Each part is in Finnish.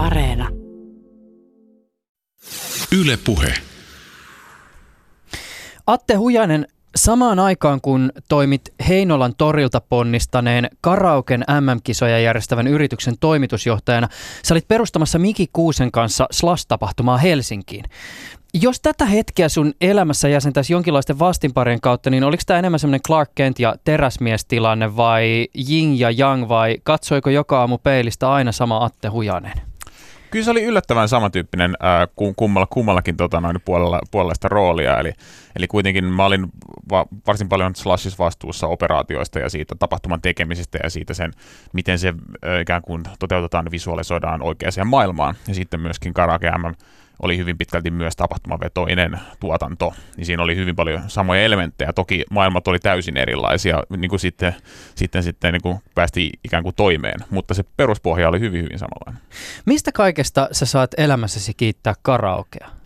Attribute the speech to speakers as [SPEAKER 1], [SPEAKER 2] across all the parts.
[SPEAKER 1] Areena.
[SPEAKER 2] Yle Puhe.
[SPEAKER 3] Atte Hujanen, samaan aikaan kun toimit Heinolan torilta ponnistaneen Karauken MM-kisoja järjestävän yrityksen toimitusjohtajana, sä olit perustamassa Miki Kuusen kanssa Slash-tapahtumaa Helsinkiin. Jos tätä hetkeä sun elämässä jäsentäisi jonkinlaisten vastinparien kautta, niin oliko tämä enemmän semmoinen Clark Kent ja teräsmiestilanne vai Jing ja Yang vai katsoiko joka aamu peilistä aina sama Atte Hujanen?
[SPEAKER 4] Kyllä se oli yllättävän samantyyppinen äh, kummalla, kummallakin tota, noin puolella, puolella sitä roolia. Eli, eli kuitenkin mä olin va, varsin paljon Slashis vastuussa operaatioista ja siitä tapahtuman tekemisestä ja siitä sen, miten se äh, ikään kuin toteutetaan, visualisoidaan oikeaan maailmaan. Ja sitten myöskin Karake MM oli hyvin pitkälti myös tapahtumavetoinen tuotanto, niin siinä oli hyvin paljon samoja elementtejä. Toki maailmat oli täysin erilaisia, niin kuin sitten, sitten, sitten niin kuin päästiin ikään kuin toimeen, mutta se peruspohja oli hyvin, hyvin samanlainen.
[SPEAKER 3] Mistä kaikesta sä saat elämässäsi kiittää karaokea?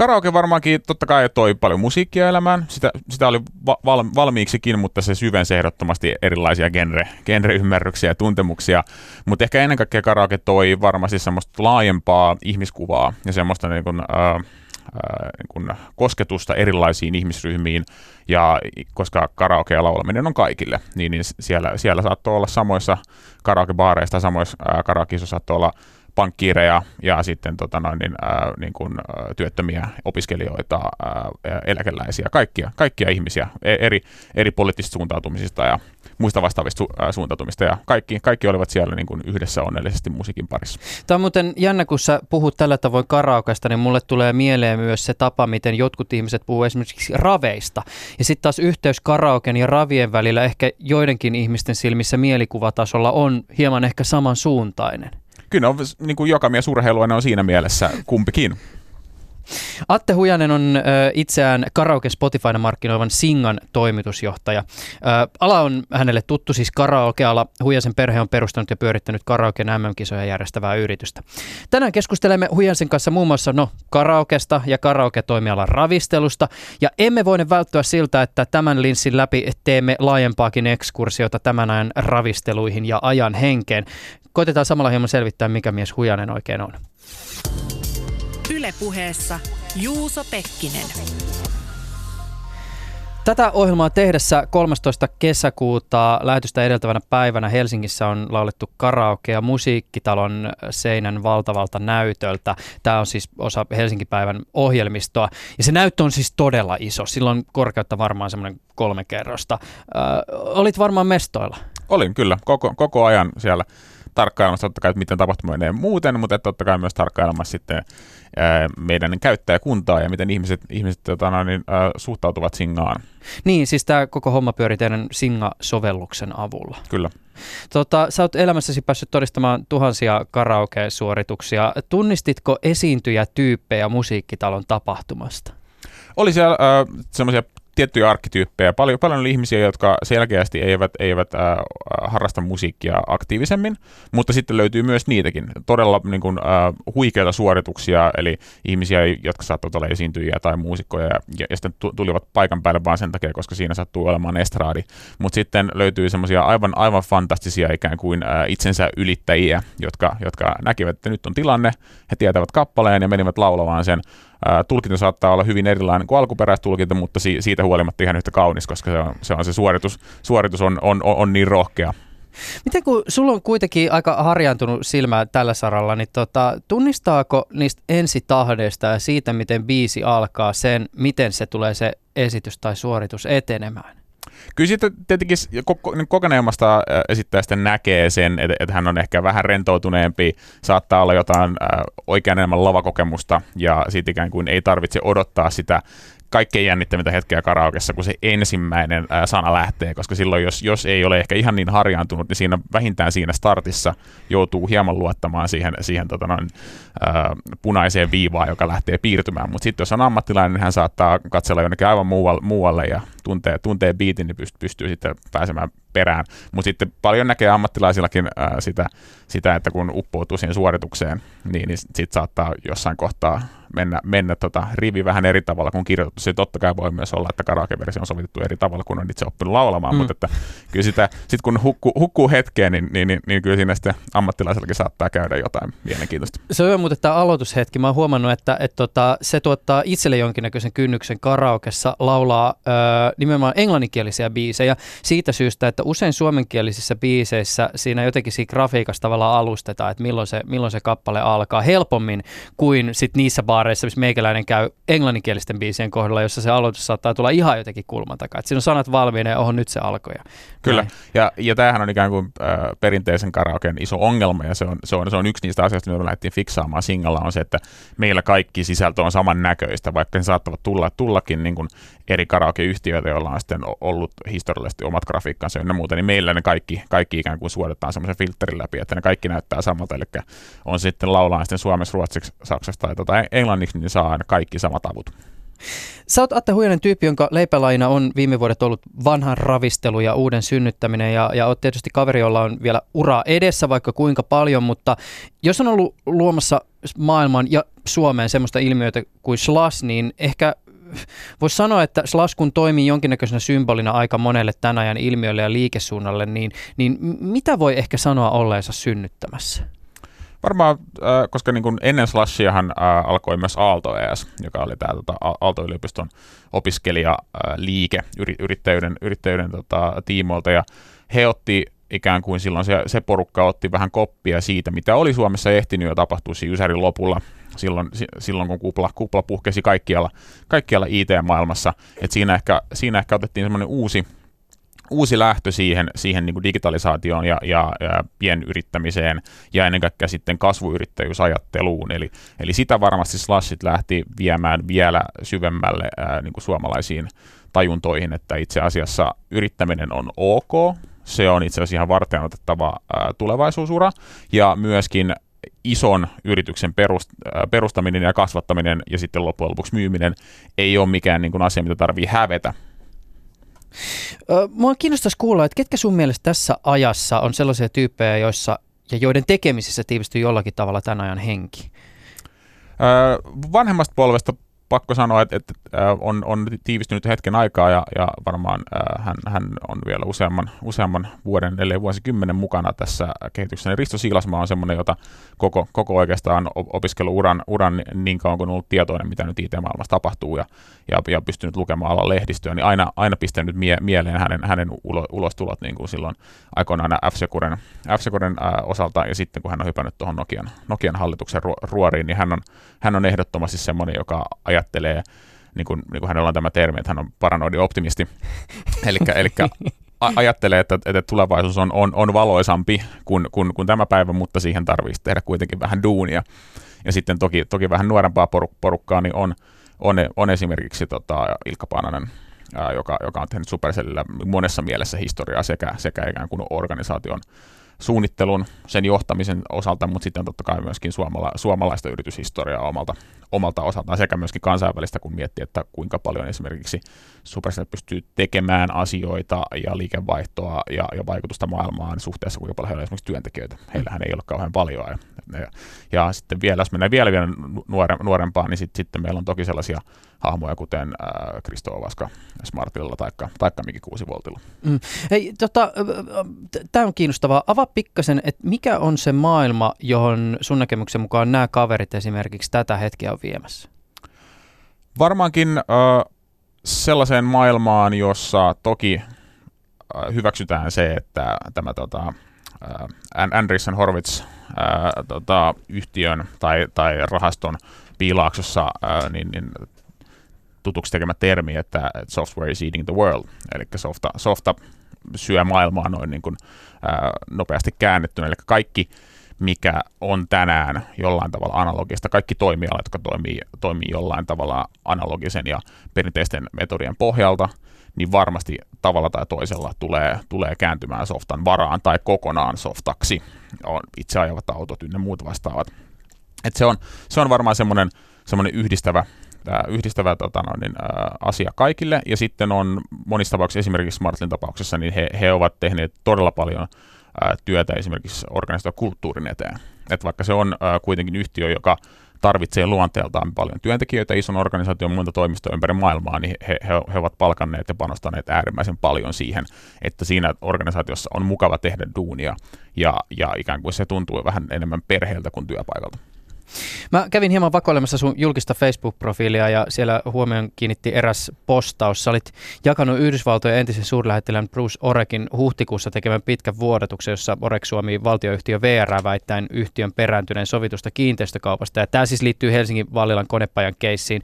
[SPEAKER 4] Karaoke varmaankin totta kai toi paljon musiikkia elämään. Sitä, sitä oli val, valmiiksikin, mutta se syvensi ehdottomasti erilaisia genre, genreymmärryksiä ja tuntemuksia. Mutta ehkä ennen kaikkea karaoke toi varmasti semmoista laajempaa ihmiskuvaa ja semmoista niin kuin, äh, äh, niin kuin kosketusta erilaisiin ihmisryhmiin, ja koska karaoke ja laulaminen on kaikille, niin, niin siellä, siellä saattoi olla samoissa karaokebaareissa, samoissa äh, karaokeissa saattoi olla pankkiireja ja sitten tota noin, niin, ää, niin kuin, ää, työttömiä opiskelijoita, ää, eläkeläisiä, kaikkia, kaikkia ihmisiä e, eri, eri poliittisista suuntautumisista ja muista vastaavista su- suuntautumista ja kaikki, kaikki olivat siellä niin kuin yhdessä onnellisesti musiikin parissa.
[SPEAKER 3] Tämä on muuten jännä, kun sä puhut tällä tavoin karaokesta, niin mulle tulee mieleen myös se tapa, miten jotkut ihmiset puhuu esimerkiksi raveista. Ja sitten taas yhteys karaoken ja ravien välillä ehkä joidenkin ihmisten silmissä mielikuvatasolla on hieman ehkä samansuuntainen
[SPEAKER 4] kyllä on niin kuin joka mies urheilua, on siinä mielessä kumpikin.
[SPEAKER 3] Atte Hujanen on itseään karaoke Spotifyna markkinoivan Singan toimitusjohtaja. Ala on hänelle tuttu, siis karaokeala. Hujasen perhe on perustanut ja pyörittänyt karaoke MM-kisoja järjestävää yritystä. Tänään keskustelemme Hujasen kanssa muun muassa no, karaokesta ja karaoke-toimialan ravistelusta. Ja emme voine välttyä siltä, että tämän linssin läpi teemme laajempaakin ekskursiota tämän ajan ravisteluihin ja ajan henkeen. Koitetaan samalla hieman selvittää, mikä mies Hujanen oikein on.
[SPEAKER 1] Ylepuheessa Juuso Pekkinen.
[SPEAKER 3] Tätä ohjelmaa tehdessä 13. kesäkuuta lähetystä edeltävänä päivänä Helsingissä on laulettu karaoke- musiikkitalon seinän valtavalta näytöltä. Tämä on siis osa Helsingin päivän ohjelmistoa. Ja se näyttö on siis todella iso. Silloin korkeutta varmaan semmoinen kolme kerrosta. Ö, olit varmaan mestoilla.
[SPEAKER 4] Olin kyllä, koko, koko ajan siellä tarkkailemassa totta kai, että miten tapahtuma menee muuten, mutta totta kai myös tarkkailemassa sitten ää, meidän käyttäjäkuntaa ja miten ihmiset, ihmiset tota, no, niin, ää, suhtautuvat Singaan.
[SPEAKER 3] Niin, siis tämä koko homma pyörii teidän Singa-sovelluksen avulla.
[SPEAKER 4] Kyllä.
[SPEAKER 3] Tota, sä oot elämässäsi päässyt todistamaan tuhansia karaoke-suorituksia. Tunnistitko esiintyjätyyppejä musiikkitalon tapahtumasta?
[SPEAKER 4] Oli siellä äh, semmoisia tiettyjä arkkityyppejä. Paljon, paljon oli ihmisiä, jotka selkeästi eivät, eivät äh, harrasta musiikkia aktiivisemmin, mutta sitten löytyy myös niitäkin. Todella niin kuin, äh, huikeita suorituksia, eli ihmisiä, jotka saattavat olla esiintyjiä tai muusikkoja, ja, ja sitten tulivat paikan päälle vain sen takia, koska siinä sattuu olemaan estraadi. Mutta sitten löytyy semmoisia aivan, aivan fantastisia ikään kuin äh, itsensä ylittäjiä, jotka, jotka näkivät, että nyt on tilanne, he tietävät kappaleen ja menivät laulamaan sen tulkinta saattaa olla hyvin erilainen kuin alkuperäistulkinta, mutta si- siitä huolimatta ihan yhtä kaunis, koska se on se, on se suoritus, suoritus on, on, on, niin rohkea.
[SPEAKER 3] Miten kun sulla on kuitenkin aika harjaantunut silmä tällä saralla, niin tota, tunnistaako niistä ensitahdeista ja siitä, miten biisi alkaa sen, miten se tulee se esitys tai suoritus etenemään?
[SPEAKER 4] Kyllä sitten tietenkin niin kokeneemmasta esittäjästä näkee sen, että, että hän on ehkä vähän rentoutuneempi, saattaa olla jotain oikean enemmän lavakokemusta ja siitä ikään kuin ei tarvitse odottaa sitä kaikkein jännittävintä hetkeä karaokessa, kun se ensimmäinen ää, sana lähtee, koska silloin jos, jos ei ole ehkä ihan niin harjaantunut, niin siinä vähintään siinä startissa joutuu hieman luottamaan siihen, siihen tota noin, ää, punaiseen viivaan, joka lähtee piirtymään. Mutta sitten jos on ammattilainen, niin hän saattaa katsella jonnekin aivan muualle, muualle ja tuntee, tuntee biitin, niin pystyy, pystyy sitten pääsemään perään. Mutta sitten paljon näkee ammattilaisillakin ää, sitä, sitä, että kun uppoutuu siihen suoritukseen, niin, niin sitten saattaa jossain kohtaa mennä, mennä tota rivi vähän eri tavalla kuin kirjoitettu. Se totta kai voi myös olla, että karaoke-versio on sovitettu eri tavalla kuin on itse oppinut laulamaan, mm. mutta että kyllä sitä, sit kun hukkuu, hukkuu hetkeen, niin, niin, niin, niin, kyllä siinä sitten ammattilaisellakin saattaa käydä jotain mielenkiintoista.
[SPEAKER 3] Se on hyvä, mutta tämä aloitushetki, mä oon huomannut, että, että tota, se tuottaa itselle jonkinnäköisen kynnyksen karaokessa laulaa öö, nimenomaan englanninkielisiä biisejä siitä syystä, että usein suomenkielisissä biiseissä siinä jotenkin siinä grafiikassa tavallaan alustetaan, että milloin se, milloin se kappale alkaa helpommin kuin sit niissä baareissa, missä meikäläinen käy englanninkielisten biisien kohdalla, jossa se aloitus saattaa tulla ihan jotenkin kulman takaa. Että siinä on sanat valmiina ja oho, nyt se alkoi.
[SPEAKER 4] Kyllä, ja, ja tämähän on ikään kuin äh, perinteisen karaoken iso ongelma, ja se on, se on, se on yksi niistä asioista, mitä me lähdettiin fiksaamaan singalla, on se, että meillä kaikki sisältö on samannäköistä, vaikka ne saattavat tulla, tullakin niin kuin eri karaoke-yhtiöitä, joilla on sitten ollut historiallisesti omat grafiikkansa ja muuta, niin meillä ne kaikki, kaikki ikään kuin suodetaan semmoisen filterin läpi, että ne kaikki näyttää samalta, eli on sitten laulaa sitten suomeksi, ruotsiksi, saksaksi tai tota englanniksi, niin saa aina kaikki samat avut.
[SPEAKER 3] Sä oot Atte Huijanen tyyppi, jonka leipälaina on viime vuodet ollut vanhan ravistelu ja uuden synnyttäminen ja, ja oot tietysti kaveri, jolla on vielä ura edessä vaikka kuinka paljon, mutta jos on ollut luomassa maailman ja Suomeen semmoista ilmiötä kuin slash, niin ehkä voisi sanoa, että Slash kun toimii jonkinnäköisenä symbolina aika monelle tämän ajan ilmiölle ja liikesuunnalle, niin, niin mitä voi ehkä sanoa olleensa synnyttämässä?
[SPEAKER 4] Varmaan, äh, koska niin ennen Slashiahan äh, alkoi myös Aalto ES, joka oli tämä tota, Aalto-yliopiston opiskelijaliike äh, yri, yrittäjyyden, yrittäjyyden tota, tiimoilta, ja he otti ikään kuin silloin se, se porukka otti vähän koppia siitä, mitä oli Suomessa ehtinyt jo tapahtua siinä Ysärin lopulla, silloin, silloin kun kupla, kupla puhkesi kaikkialla, kaikkialla IT-maailmassa. Et siinä, ehkä, siinä ehkä otettiin semmoinen uusi, uusi lähtö siihen, siihen niin kuin digitalisaatioon ja, ja, ja pienyrittämiseen ja ennen kaikkea sitten kasvuyrittäjyysajatteluun. Eli, eli sitä varmasti Slashit lähti viemään vielä syvemmälle ää, niin kuin suomalaisiin tajuntoihin, että itse asiassa yrittäminen on ok, se on itse asiassa ihan varten otettava ää, tulevaisuusura ja myöskin ison yrityksen perustaminen ja kasvattaminen ja sitten loppujen lopuksi myyminen ei ole mikään niin kuin asia, mitä tarvii hävetä.
[SPEAKER 3] Mua kiinnostaisi kuulla, että ketkä sun mielestä tässä ajassa on sellaisia tyyppejä, joissa ja joiden tekemisissä tiivistyy jollakin tavalla tämän ajan henki?
[SPEAKER 4] vanhemmasta polvesta pakko sanoa, että, että on, on tiivistynyt hetken aikaa ja, ja varmaan hän, hän on vielä useamman, useamman vuoden, ellei vuosikymmenen mukana tässä kehityksessä. Risto Siilasmaa on semmoinen, jota koko, koko oikeastaan opiskeluuran uran niin kauan kuin on ollut tietoinen, mitä nyt IT-maailmassa tapahtuu ja, ja, ja pystynyt lukemaan alan lehdistöä, niin aina, aina pistänyt mie, mieleen hänen, hänen ulo, ulostulot niin kuin silloin aikoinaan F-Securen, F-Securen osalta ja sitten kun hän on hypännyt tuohon Nokian, Nokian hallituksen ruoriin, niin hän on, hän on ehdottomasti semmoinen, joka ajattelee, niin kuin, niin kuin hänellä on tämä termi, että hän on paranoidi optimisti, eli ajattelee, että, että tulevaisuus on, on, on valoisampi kuin, kuin, kuin tämä päivä, mutta siihen tarvitsisi tehdä kuitenkin vähän duunia. Ja sitten toki, toki vähän nuorempaa porukkaa niin on, on, on esimerkiksi tota, Ilkka Paananen, ää, joka, joka on tehnyt Supercellillä monessa mielessä historiaa sekä, sekä ikään kuin organisaation suunnittelun, sen johtamisen osalta, mutta sitten totta kai myöskin suomala, suomalaista yrityshistoriaa omalta, omalta osaltaan sekä myöskin kansainvälistä, kun miettii, että kuinka paljon esimerkiksi Supercell pystyy tekemään asioita ja liikevaihtoa ja, ja vaikutusta maailmaan suhteessa, kuinka paljon heillä on esimerkiksi työntekijöitä. Heillähän ei ole kauhean paljon. Ja, ja, ja sitten vielä, jos mennään vielä, vielä nuore, nuorempaan, niin sit, sitten meillä on toki sellaisia hahmoja, kuten äh, Kristo Ovaska Smartilla tai taikka Miki Kuusivoltilla. Mm.
[SPEAKER 3] Hei, tota, tämä on kiinnostavaa. Avaa pikkasen, että mikä on se maailma, johon sun näkemyksen mukaan nämä kaverit esimerkiksi tätä hetkeä on viemässä?
[SPEAKER 4] Varmaankin äh, sellaiseen maailmaan, jossa toki äh, hyväksytään se, että tämä tota, äh, Andreessen Horwitz äh, tota, yhtiön tai, tai rahaston piilaaksossa äh, niin, niin tutuksi tekemä termi, että software is eating the world, eli softa, softa syö maailmaa noin niin kuin, ää, nopeasti käännettynä, eli kaikki mikä on tänään jollain tavalla analogista. Kaikki toimialat, jotka toimii, toimii jollain tavalla analogisen ja perinteisten metodien pohjalta, niin varmasti tavalla tai toisella tulee, tulee kääntymään softan varaan tai kokonaan softaksi. On itse ajavat autot ynnä muut vastaavat. Et se, on, se on varmaan semmoinen, semmoinen yhdistävä tämä yhdistävä tota, no, niin, ää, asia kaikille. Ja sitten on monissa tapauksissa, esimerkiksi Smartlin tapauksessa, niin he, he ovat tehneet todella paljon ää, työtä esimerkiksi kulttuurin eteen. Et vaikka se on ää, kuitenkin yhtiö, joka tarvitsee luonteeltaan paljon työntekijöitä, ison organisaation monta toimistoa ympäri maailmaa, niin he, he, he ovat palkanneet ja panostaneet äärimmäisen paljon siihen, että siinä organisaatiossa on mukava tehdä duunia ja, ja ikään kuin se tuntuu vähän enemmän perheeltä kuin työpaikalta.
[SPEAKER 3] Mä kävin hieman vakoilemassa sun julkista Facebook-profiilia ja siellä huomioon kiinnitti eräs postaus. Sä olit jakanut Yhdysvaltojen entisen suurlähettilän Bruce Orekin huhtikuussa tekemän pitkän vuodatuksen, jossa Orek suomi valtioyhtiö VR väittäen yhtiön perääntyneen sovitusta kiinteistökaupasta. Ja tämä siis liittyy Helsingin Vallilan konepajan keissiin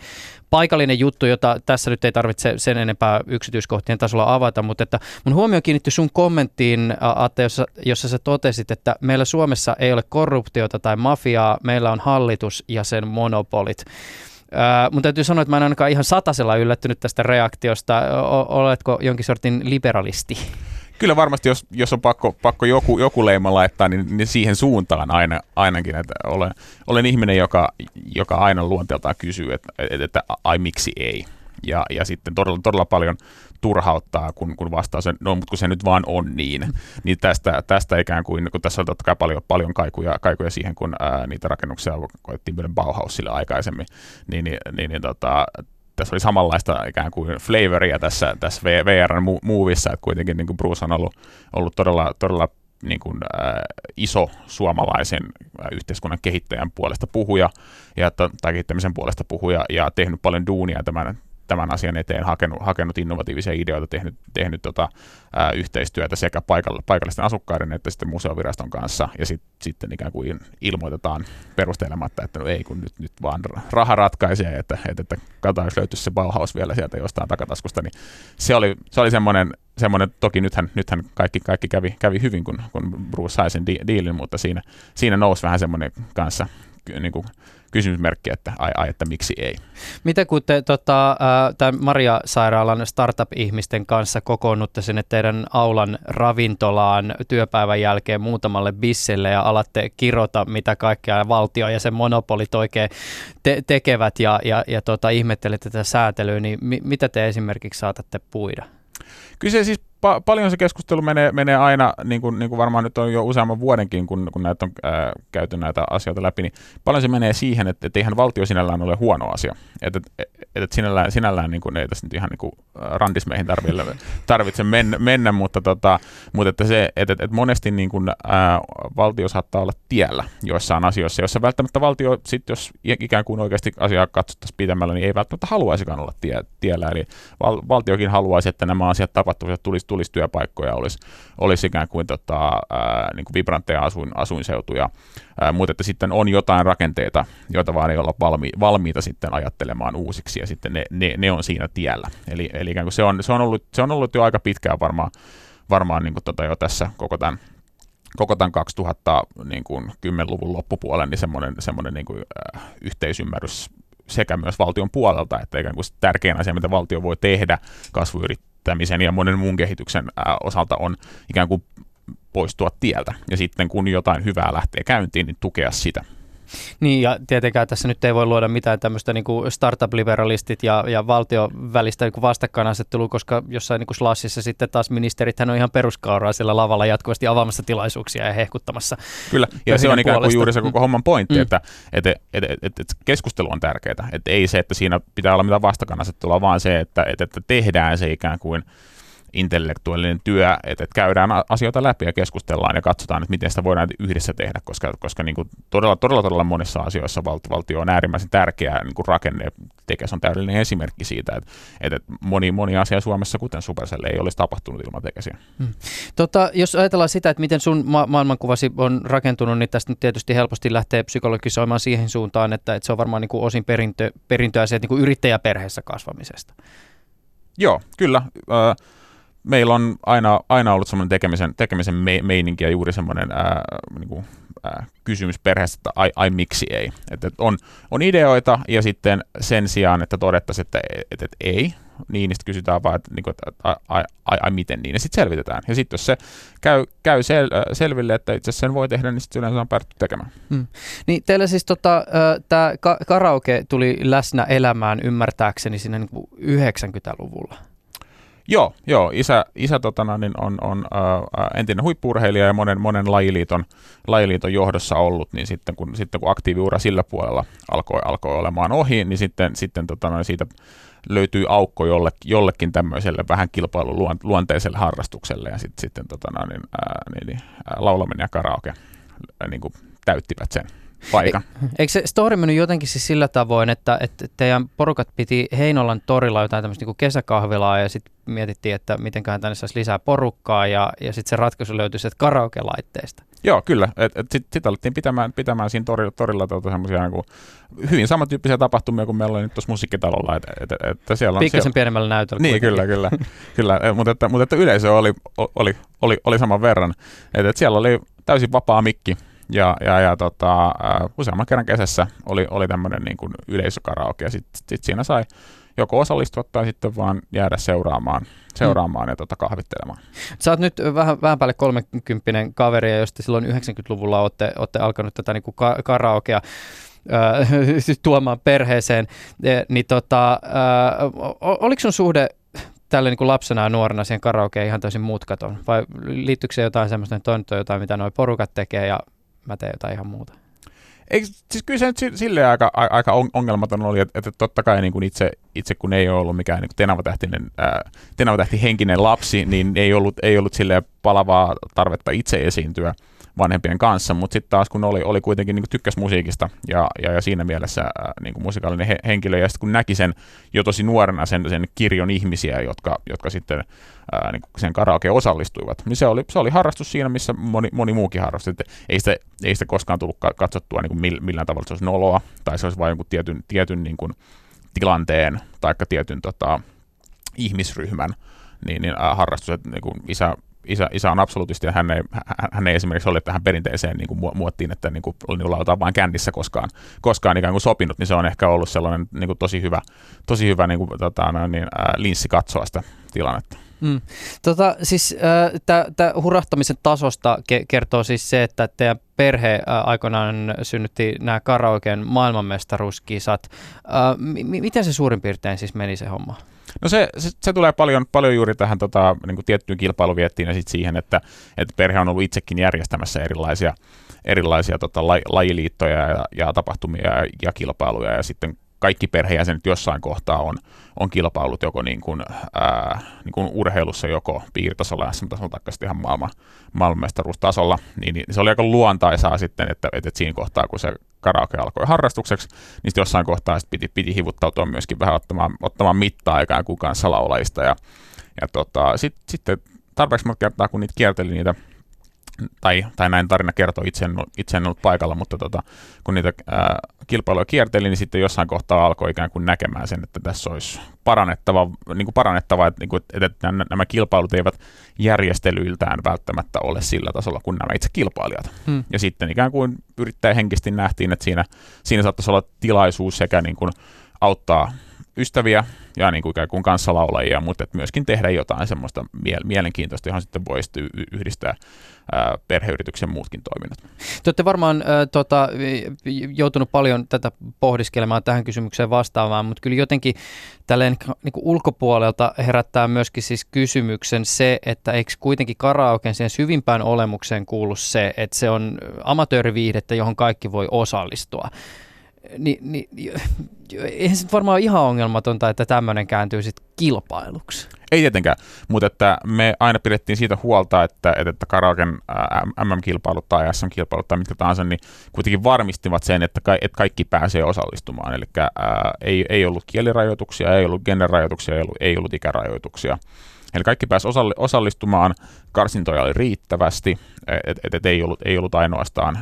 [SPEAKER 3] paikallinen juttu, jota tässä nyt ei tarvitse sen enempää yksityiskohtien tasolla avata, mutta että mun huomio kiinnittyi sun kommenttiin, Atte, jossa, jossa sä totesit, että meillä Suomessa ei ole korruptiota tai mafiaa, meillä on hallitus ja sen monopolit. Äh, mun täytyy sanoa, että mä en ainakaan ihan satasella yllättynyt tästä reaktiosta. O- oletko jonkin sortin liberalisti?
[SPEAKER 4] Kyllä varmasti, jos, jos on pakko, pakko joku, joku leima laittaa, niin, niin siihen suuntaan aina, ainakin, että olen, olen ihminen, joka, joka aina luonteeltaan kysyy, että, että, että ai miksi ei. Ja, ja sitten todella, todella paljon turhauttaa, kun, kun vastaa sen, no mutta kun se nyt vaan on niin. Niin tästä, tästä ikään kuin, kun tässä on totta kai paljon, paljon kaikuja, kaikuja siihen, kun ää, niitä rakennuksia koettiin myöden Bauhausille aikaisemmin, niin, niin, niin, niin tota, tässä oli samanlaista ikään kuin flavoria tässä, tässä VR-muuvissa, että kuitenkin niin kuin Bruce on ollut, ollut todella, todella niin kuin, äh, iso suomalaisen äh, yhteiskunnan kehittäjän puolesta puhuja ja, tai kehittämisen puolesta puhuja ja tehnyt paljon duunia tämän, tämän asian eteen, hakenut, hakenut innovatiivisia ideoita, tehnyt, tehnyt tota, ää, yhteistyötä sekä paikall- paikallisten asukkaiden että sitten museoviraston kanssa, ja sit, sitten ikään kuin ilmoitetaan perustelematta, että no ei, kun nyt, nyt vaan raha ratkaisee, että, että, että katsotaan, jos löytyisi se Bauhaus vielä sieltä jostain takataskusta, niin se oli, se oli semmoinen, semmoinen, toki nythän, nythän kaikki, kaikki kävi, kävi hyvin, kun, kun Bruce sai sen diilin, mutta siinä, siinä nousi vähän semmoinen kanssa niin kuin kysymysmerkki, että ai, ai, että miksi ei.
[SPEAKER 3] Mitä kun te tota, tämän Maria-sairaalan startup-ihmisten kanssa kokoonnutte sinne teidän aulan ravintolaan työpäivän jälkeen muutamalle bisselle ja alatte kirota, mitä kaikkea valtio ja sen monopolit oikein te- tekevät ja, ja, ja tota, ihmettelette tätä säätelyä, niin mi- mitä te esimerkiksi saatatte puida?
[SPEAKER 4] Kyllä se siis pa- paljon se keskustelu menee, menee aina, niin kuin, niin kuin varmaan nyt on jo useamman vuodenkin, kun, kun näitä on ää, käyty näitä asioita läpi, niin paljon se menee siihen, että, että eihän valtio sinällään ole huono asia. Että, että, että sinällään, sinällään niin kuin, ei tässä nyt ihan niin kuin randismeihin tarvitse, tarvitse mennä, mennä, mutta, tota, mutta että se, että, että, monesti niin kuin, ää, valtio saattaa olla tiellä joissain asioissa, jossa välttämättä valtio, sit jos ikään kuin oikeasti asiaa katsottaisiin pitemmällä, niin ei välttämättä haluaisikaan olla tie, tiellä. Eli val, valtiokin haluaisi, että nämä asiat tapahtuisivat, tulisi tulisi työpaikkoja, olisi, olisi ikään kuin, tota, ää, niin kuin vibrantteja asuin, asuinseutuja, ää, mutta että sitten on jotain rakenteita, joita vaan ei olla valmi, valmiita sitten ajattelemaan uusiksi, ja sitten ne, ne, ne on siinä tiellä. Eli, eli ikään kuin se, on, se, on ollut, se on ollut jo aika pitkään varmaan, varmaan niin kuin tota jo tässä koko tämän koko tämän 2010-luvun loppupuolen niin semmoinen, semmoinen niin kuin, äh, yhteisymmärrys sekä myös valtion puolelta, että ikään kuin tärkein asia, mitä valtio voi tehdä kasvuyrittäjille, kehittämisen ja monen muun kehityksen osalta on ikään kuin poistua tieltä. Ja sitten kun jotain hyvää lähtee käyntiin, niin tukea sitä.
[SPEAKER 3] Niin ja tietenkään tässä nyt ei voi luoda mitään tämmöistä niin kuin startup-liberalistit ja, ja valtion välistä niin kuin vastakkainasettelua, koska jossain niin kuin Slassissa sitten taas ministerit hän on ihan peruskauraa siellä lavalla jatkuvasti avaamassa tilaisuuksia ja hehkuttamassa.
[SPEAKER 4] Kyllä, ja se on ikään kuin juuri se koko homman pointti, mm. että, että, että, että, että keskustelu on tärkeää. Että ei se, että siinä pitää olla mitään vastakkainasettelua, vaan se, että, että, että tehdään se ikään kuin – intellektuaalinen työ, että, että käydään asioita läpi ja keskustellaan ja katsotaan, että miten sitä voidaan yhdessä tehdä, koska, koska niin kuin todella, todella, todella monissa asioissa valtio, valtio on äärimmäisen tärkeä niin kuin rakenne. Tekes on täydellinen esimerkki siitä, että, että moni, moni asia Suomessa, kuten Supercell, ei olisi tapahtunut ilman Tekesiä. Hmm.
[SPEAKER 3] Tota, jos ajatellaan sitä, että miten sun ma- maailmankuvasi on rakentunut, niin tästä nyt tietysti helposti lähtee psykologisoimaan siihen suuntaan, että, että se on varmaan niin kuin osin perintö, perintöä sieltä niin kuin yrittäjäperheessä kasvamisesta.
[SPEAKER 4] Joo, kyllä. Äh, meillä on aina, aina ollut semmoinen tekemisen, tekemisen me, meininki ja juuri semmoinen ää, niin kuin äh, kysymys perheessä, että ai, ai miksi ei. Että et on, on ideoita ja sitten sen sijaan, että todettaisiin, että et, et, ei, niin, sitten kysytään vaan, että, niin että ai, ai, ai, ai, miten niin, ja sitten selvitetään. Ja sitten jos se käy, käy sel, selville, että itse sen voi tehdä, niin sitten yleensä on päätty tekemään. Hmm.
[SPEAKER 3] Niin teillä siis tota, tämä karaoke tuli läsnä elämään ymmärtääkseni siinä niin 90-luvulla.
[SPEAKER 4] Joo, joo. Isä, isä totana, niin on, on ää, entinen huippurheilija ja monen, monen lajiliiton, lajiliiton johdossa ollut, niin sitten kun, sitten kun aktiiviura sillä puolella alkoi, alkoi olemaan ohi, niin sitten, sitten totana, siitä löytyy aukko jolle, jollekin tämmöiselle vähän kilpailuluonteiselle harrastukselle ja sitten, sitten totana, niin, ää, niin, ää, laulaminen ja karaoke niin kuin täyttivät sen paikan.
[SPEAKER 3] E, eikö se story mennyt jotenkin siis sillä tavoin, että, että teidän porukat piti Heinolan torilla jotain tämmöistä niin kesäkahvilaa ja sitten mietittiin, että mitenköhän tänne saisi lisää porukkaa ja, ja sitten se ratkaisu löytyi sieltä karaoke-laitteesta.
[SPEAKER 4] Joo, kyllä. Sitten sit alettiin pitämään, pitämään siinä torilla, torilla tuota semmoisia niin hyvin samantyyppisiä tapahtumia kuin meillä oli nyt tuossa musiikkitalolla. Että, että, että
[SPEAKER 3] siellä on, Pikkasen siellä... pienemmällä näytöllä.
[SPEAKER 4] Niin, kyllä, kyllä. kyllä. mutta, että, mutta että yleisö oli, oli, oli, oli saman verran. Että, että siellä oli täysin vapaa mikki ja, ja, ja tota, uh, useamman kerran kesässä oli, oli tämmöinen niin kuin yleisökaraoke ja sitten sit siinä sai joko osallistua tai sitten vaan jäädä seuraamaan, seuraamaan mm. ja tota kahvittelemaan.
[SPEAKER 3] Sä oot nyt vähän, vähän päälle 30 kaveri ja jos te silloin 90-luvulla olette, olette alkanut tätä niin kuin ka- karaokea äh, tuomaan perheeseen, niin tota, äh, oliko sun suhde tälle niin kuin lapsena ja nuorena siihen karaokeen ihan täysin mutkaton? Vai liittyykö se jotain semmoista, että on jotain, mitä nuo porukat tekee ja mä teen jotain ihan muuta.
[SPEAKER 4] Eikö, siis kyllä se nyt silleen aika, aika ongelmaton oli, että, että totta kai niin kuin itse, itse kun ei ole ollut mikään niin tenavatähtinen, ää, henkinen lapsi, niin ei ollut, ei ollut silleen palavaa tarvetta itse esiintyä vanhempien kanssa, mutta sitten taas kun oli, oli kuitenkin niin tykkäs musiikista ja, ja, ja siinä mielessä ää, niin musikaalinen he, henkilö, ja sitten kun näki sen jo tosi nuorena sen, sen kirjon ihmisiä, jotka, jotka sitten ää, niin sen karaoke osallistuivat, niin se oli, se oli harrastus siinä, missä moni, moni muukin harrastus. Että ei, sitä, ei sitä koskaan tullut katsottua niin kuin millään tavalla, se olisi noloa, tai se olisi vain jonkun tietyn, tietyn niin kuin tilanteen tai tietyn tota, ihmisryhmän niin, niin äh, harrastus, että niin kuin isä isä, isä on absoluutisti ja hän ei, hän ei esimerkiksi ole tähän perinteiseen niin kuin muottiin, että niin kuin, niin lauletaan vain kännissä koskaan, koskaan ikään kuin sopinut, niin se on ehkä ollut sellainen niin kuin tosi hyvä, tosi hyvä niin kuin, tota, niin, ää, linssi katsoa sitä tilannetta. Mm.
[SPEAKER 3] Tota, siis äh, tämä hurahtamisen tasosta ke- kertoo siis se, että teidän perhe äh, aikoinaan synnytti nämä karaokeen maailmanmestaruuskisat. Äh, m- miten se suurin piirtein siis meni se homma?
[SPEAKER 4] No se, se, se tulee paljon, paljon juuri tähän tota, niin kuin tiettyyn kilpailuviettiin ja sit siihen, että, että perhe on ollut itsekin järjestämässä erilaisia, erilaisia tota, laj, lajiliittoja ja, ja tapahtumia ja, ja kilpailuja. Ja sitten kaikki perheenjäsenet jossain kohtaa on, on kilpailut joko niin kuin, ää, niin kuin urheilussa, joko piiritasolla, SM-tasolla tai sitten ihan maailman, maailmanmestaruustasolla, niin, niin se oli aika luontaisaa sitten, että, että siinä kohtaa, kun se karaoke alkoi harrastukseksi, niin jossain kohtaa sit piti, piti hivuttautua myöskin vähän ottamaan, ottamaan mittaa ikään kuin kanssa laulajista, ja, ja tota, sit, sitten tarpeeksi monta kertaa, kun niitä kierteli niitä tai, tai näin tarina kertoo, itse en, itse en ollut paikalla, mutta tota, kun niitä ää, kilpailuja kierteli, niin sitten jossain kohtaa alkoi ikään kuin näkemään sen, että tässä olisi parannettava, niin kuin parannettava että, niin kuin, että nämä kilpailut eivät järjestelyiltään välttämättä ole sillä tasolla kuin nämä itse kilpailijat. Hmm. Ja sitten ikään kuin yrittäjä henkisesti nähtiin, että siinä, siinä saattaisi olla tilaisuus sekä niin kuin auttaa ystäviä ja niin kuin ikään kuin kanssalaulajia, mutta että myöskin tehdä jotain semmoista mielenkiintoista, johon sitten voisi yhdistää perheyrityksen muutkin toiminnot.
[SPEAKER 3] Te olette varmaan äh, tota, joutunut paljon tätä pohdiskelemaan tähän kysymykseen vastaamaan, mutta kyllä jotenkin tälleen niin kuin ulkopuolelta herättää myöskin siis kysymyksen se, että eikö kuitenkin karaoken siihen syvimpään olemukseen kuulu se, että se on amatööriviihdettä, johon kaikki voi osallistua. Ni, niin eihän se varmaan ihan ongelmatonta, että tämmöinen kääntyy sitten kilpailuksi.
[SPEAKER 4] Ei tietenkään, mutta että me aina pidettiin siitä huolta, että, että karaoken MM-kilpailut tai SM-kilpailut tai mitkä tahansa, niin kuitenkin varmistivat sen, että, ka- että kaikki pääsee osallistumaan. Eli ei, ei ollut kielirajoituksia, ei ollut generajoituksia, ei ollut, ei ollut ikärajoituksia. Eli kaikki pääsi osallistumaan, karsintoja oli riittävästi, että et, et ei, ollut, ei ollut ainoastaan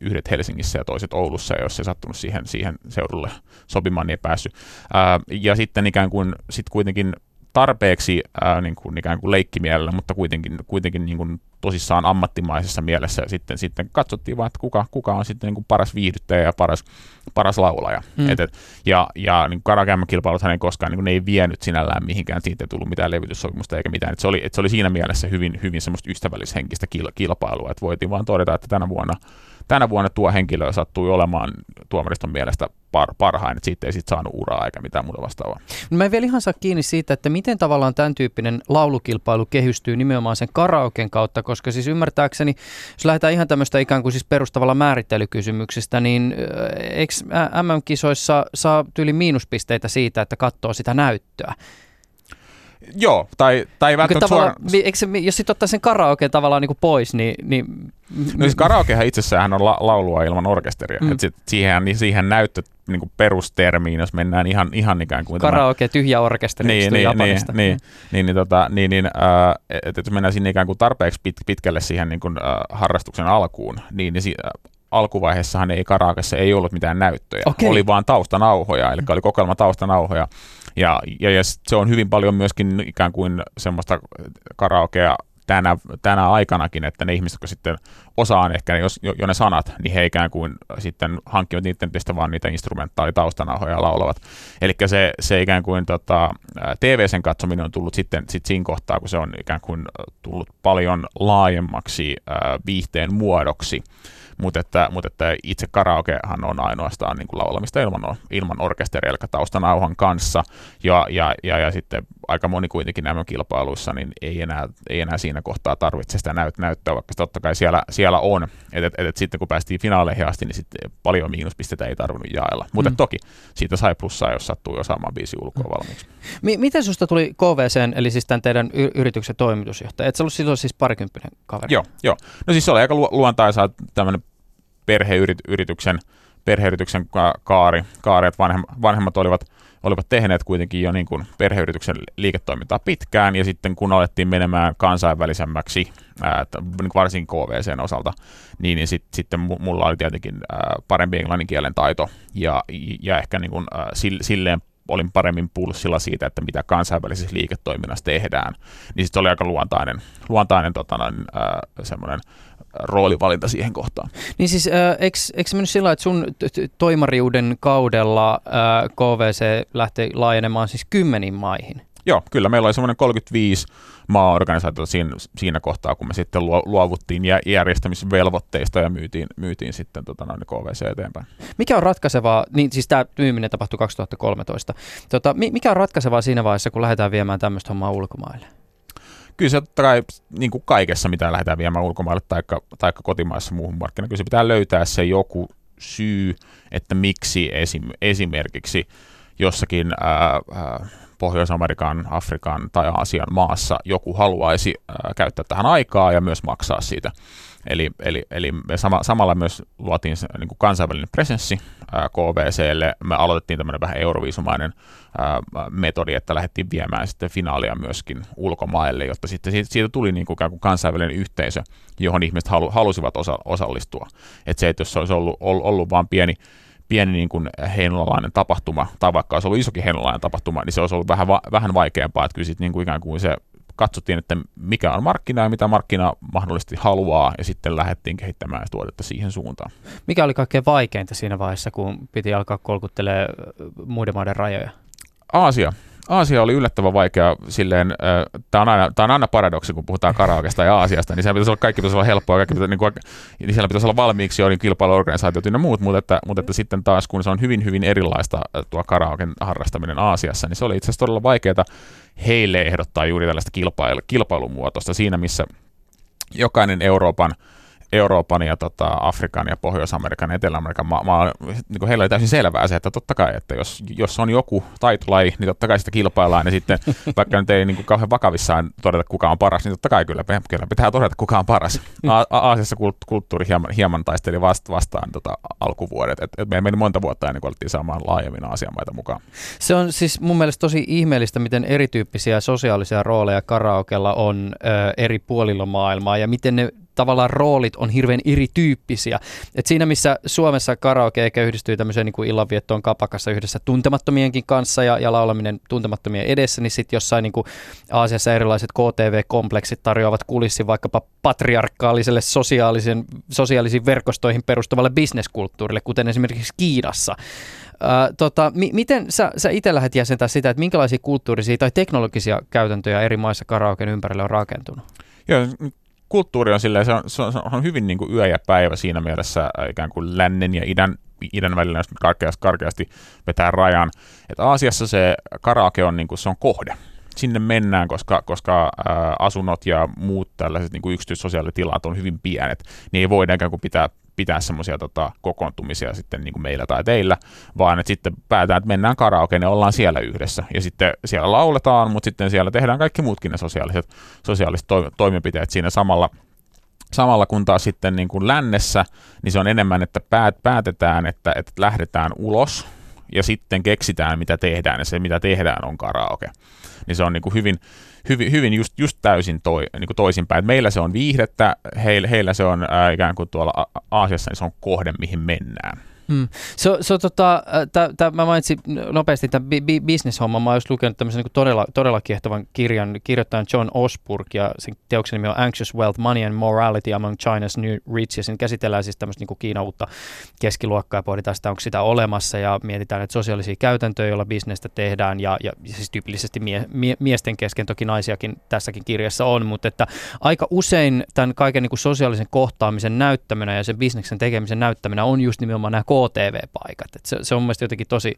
[SPEAKER 4] yhdet Helsingissä ja toiset Oulussa, ja jos ei sattunut siihen, siihen seudulle sopimaan, niin ei päässyt. Ää, ja sitten ikään kuin sit kuitenkin tarpeeksi ää, niin kuin, ikään kuin leikkimielellä, mutta kuitenkin, kuitenkin niin kuin tosissaan ammattimaisessa mielessä sitten, sitten katsottiin vaan, että kuka, kuka on sitten niin kuin paras viihdyttäjä ja paras, paras laulaja. Mm. Et, et, ja ja niin karakämmäkilpailuthan ei koskaan, niin kuin, ne ei vienyt sinällään mihinkään, siitä ei tullut mitään levytyssopimusta eikä mitään. Et se, oli, et se oli siinä mielessä hyvin, hyvin semmoista ystävällishenkistä kilpailua, että voitiin vaan todeta, että tänä vuonna tänä vuonna tuo henkilö sattui olemaan tuomariston mielestä par, parhain, että siitä ei sitten saanut uraa eikä mitään muuta vastaavaa.
[SPEAKER 3] No mä en vielä ihan saa kiinni siitä, että miten tavallaan tämän tyyppinen laulukilpailu kehystyy nimenomaan sen karaoken kautta, koska siis ymmärtääkseni, jos lähdetään ihan tämmöistä ikään kuin siis perustavalla määrittelykysymyksistä, niin eikö MM-kisoissa saa tyyli miinuspisteitä siitä, että katsoo sitä näyttöä?
[SPEAKER 4] Joo, tai, tai välttämättä suoraan...
[SPEAKER 3] Eikö se, jos sitten ottaa sen karaoke tavallaan niin kuin pois, niin... niin
[SPEAKER 4] no siis karaokehan itsessään on la- laulua ilman orkesteria. Mm. Et sit siihen, niin siihen näyttö niin kuin perustermiin, jos mennään ihan, ihan ikään kuin...
[SPEAKER 3] Karaoke, tämä... tyhjä orkesteri,
[SPEAKER 4] niin, niin, Japanista. Niin, niin, niin, niin, tota, niin, niin äh, että jos mennään sinne ikään kuin tarpeeksi pit, pitkälle siihen niin kuin, äh, harrastuksen alkuun, niin, niin si- alkuvaiheessahan ei karaokessa ei ollut mitään näyttöjä. Okay. Oli vaan taustanauhoja, eli oli kokoelma taustanauhoja. Ja, ja, ja se on hyvin paljon myöskin ikään kuin semmoista karaokea tänä, tänä aikanakin, että ne ihmiset, jotka sitten osaan ehkä jos, jo, jo ne sanat, niin he ikään kuin sitten hankkivat internetistä vaan niitä instrumentaalitaustanauhoja ja laulavat. Eli se, se ikään kuin tota, TV-sen katsominen on tullut sitten sit siinä kohtaa, kun se on ikään kuin tullut paljon laajemmaksi äh, viihteen muodoksi mutta että, mutta että itse karaokehan on ainoastaan niin kuin laulamista ilman, ilman orkesteria, eli taustanauhan kanssa, ja, ja, ja, ja sitten aika moni kuitenkin nämä kilpailuissa, niin ei enää, ei enää siinä kohtaa tarvitse sitä näyt, näyttöä, vaikka totta kai siellä, siellä on, että et, et sitten kun päästiin finaaleihin asti, niin sitten paljon miinuspisteitä ei tarvinnut jaella, mutta mm. toki siitä sai plussaa, jos sattui osaamaan biisi ulkoa valmiiksi.
[SPEAKER 3] M- miten susta tuli KVC, eli siis tämän teidän y- yrityksen toimitusjohtaja? Et sä ollut silloin siis parikymppinen kaveri?
[SPEAKER 4] Joo, joo. No siis se oli aika lu- luontaisaa tämmöinen perheyrityksen, perheyrityksen kaari, kaari että vanhem, vanhemmat olivat, olivat tehneet kuitenkin jo niin kuin perheyrityksen liiketoimintaa pitkään, ja sitten kun alettiin menemään kansainvälisemmäksi, ää, niin varsinkin KVCn osalta, niin, niin sit, sitten mulla oli tietenkin ää, parempi englannin kielen taito, ja, ja ehkä niin kuin, ää, silleen olin paremmin pulssilla siitä, että mitä kansainvälisessä liiketoiminnassa tehdään, niin sitten oli aika luontainen, luontainen tota, semmoinen roolivalinta siihen kohtaan.
[SPEAKER 3] Niin siis, äh, eikö, eikö mennyt sillä että sun toimariuden kaudella äh, KVC lähti laajenemaan siis kymmeniin maihin?
[SPEAKER 4] Joo, kyllä. Meillä oli semmoinen 35 maa-organisaatiota siinä, siinä kohtaa, kun me sitten luovuttiin järjestämisvelvoitteista ja myytiin, myytiin sitten tota, noin KVC eteenpäin.
[SPEAKER 3] Mikä on ratkaisevaa, niin siis tämä myyminen tapahtui 2013, tota, mikä on ratkaisevaa siinä vaiheessa, kun lähdetään viemään tämmöistä hommaa ulkomaille?
[SPEAKER 4] Kyllä se totta kai niin kuin kaikessa, mitä lähdetään viemään ulkomaille tai taikka kotimaassa muuhun markkinaan, kyllä se pitää löytää se joku syy, että miksi esim, esimerkiksi jossakin ää, ää, Pohjois-Amerikan, Afrikan tai Aasian maassa joku haluaisi ää, käyttää tähän aikaa ja myös maksaa siitä. Eli, eli, eli me sama, samalla myös luotiin se, niin kuin kansainvälinen presenssi ää, KVClle. Me aloitettiin tämmöinen vähän euroviisumainen ää, metodi, että lähdettiin viemään sitten finaalia myöskin ulkomaille, jotta sitten siitä, siitä tuli niin kuin, kuin kansainvälinen yhteisö, johon ihmiset halu, halusivat osa, osallistua. Että se, että jos se olisi ollut, ollut, ollut vain pieni pieni niin kuin heinolalainen tapahtuma, tai vaikka olisi ollut isokin heinolalainen tapahtuma, niin se olisi ollut vähän, vähän vaikeampaa, että kyllä sitten niin kuin ikään kuin se katsottiin, että mikä on markkina ja mitä markkina mahdollisesti haluaa, ja sitten lähdettiin kehittämään tuotetta siihen suuntaan.
[SPEAKER 3] Mikä oli kaikkein vaikeinta siinä vaiheessa, kun piti alkaa kolkuttelemaan muiden maiden rajoja?
[SPEAKER 4] Aasia. Aasia oli yllättävän vaikea silleen, äh, tämä on, on aina paradoksi, kun puhutaan karaokesta ja Aasiasta, niin siellä pitäisi olla, kaikki pitäisi olla helppoa, kaikki pitäisi, niin, kuin, niin siellä pitäisi olla valmiiksi jo niin kilpailuorganisaatiot ja muut, mutta että, mutta että sitten taas kun se on hyvin hyvin erilaista tuo karaoken harrastaminen Aasiassa, niin se oli itse asiassa todella vaikeaa heille ehdottaa juuri tällaista kilpailu, kilpailumuotoista siinä, missä jokainen Euroopan Euroopan ja tota, Afrikan ja Pohjois-Amerikan ja Etelä-Amerikan maa, maa niin kuin heillä oli täysin selvää se, että totta kai, että jos, jos on joku taitolaji, niin totta kai sitä kilpaillaan ja sitten vaikka nyt ei niin kuin kauhean vakavissaan todeta kuka on paras, niin totta kai kyllä, kyllä pitää todeta kuka on paras. A- Aasiassa kulttuuri hieman, hieman taisteli vasta, vastaan tota, alkuvuodet, et, et meillä meni monta vuotta ennen kuin alettiin saamaan laajemmin Aasian maita mukaan.
[SPEAKER 3] Se on siis mun mielestä tosi ihmeellistä, miten erityyppisiä sosiaalisia rooleja karaokella on ö, eri puolilla maailmaa ja miten ne tavallaan roolit on hirveän erityyppisiä. Et siinä missä Suomessa karaoke ehkä yhdistyy tämmöiseen niin illanviettoon kapakassa yhdessä tuntemattomienkin kanssa ja, ja laulaminen tuntemattomien edessä, niin sitten jossain niin kuin Aasiassa erilaiset KTV-kompleksit tarjoavat kulissin vaikkapa patriarkaaliselle sosiaalisen, sosiaalisiin verkostoihin perustuvalle bisneskulttuurille, kuten esimerkiksi Kiinassa. Ää, tota, mi- miten sä, sä itse lähdet jäsentää sitä, että minkälaisia kulttuurisia tai teknologisia käytäntöjä eri maissa karaoken ympärille on rakentunut?
[SPEAKER 4] Joo, kulttuuri on silleen, se on, se on, se on hyvin niin kuin yö ja päivä siinä mielessä ikään kuin lännen ja idän, idän välillä, jos karkeasti, karkeasti vetää rajan. Että Aasiassa se karaoke on, niin kuin, se on kohde. Sinne mennään, koska, koska ää, asunnot ja muut tällaiset niin kuin yksityissosiaalitilat on hyvin pienet. Niin ei voida ikään kuin pitää pitää semmoisia tota, kokoontumisia sitten niin kuin meillä tai teillä, vaan että sitten päätään, että mennään karaokeen ja ollaan siellä yhdessä. Ja sitten siellä lauletaan, mutta sitten siellä tehdään kaikki muutkin ne sosiaaliset, sosiaaliset to- toimenpiteet siinä samalla, samalla kun taas sitten niin kuin lännessä, niin se on enemmän, että päät, päätetään, että, että lähdetään ulos ja sitten keksitään, mitä tehdään, ja se, mitä tehdään, on karaoke. Niin se on niin kuin hyvin, hyvin, hyvin just, just täysin toi, niin kuin toisinpäin. Meillä se on viihdettä, heillä, heillä se on ää, ikään kuin tuolla Aasiassa, niin se on kohde, mihin mennään.
[SPEAKER 3] Hmm. So, so, tota, tä, tä, mä mainitsin nopeasti tämän bi- bi- bisneshomman. Mä oon lukenut tämmöisen niin todella, todella kiehtovan kirjan kirjoittajan John Osburg ja sen teoksen nimi on Anxious Wealth, Money and Morality Among China's New Rich ja siinä käsitellään siis tämmöistä niin Kiinan uutta keskiluokkaa ja pohditaan sitä, onko sitä olemassa ja mietitään että sosiaalisia käytäntöjä, joilla bisnestä tehdään ja, ja, siis tyypillisesti mie, mie, miesten kesken, toki naisiakin tässäkin kirjassa on, mutta että aika usein tämän kaiken niin sosiaalisen kohtaamisen näyttäminen ja sen bisneksen tekemisen näyttäminen on just nimenomaan nämä KTV-paikat. Et se, se on mielestäni jotenkin tosi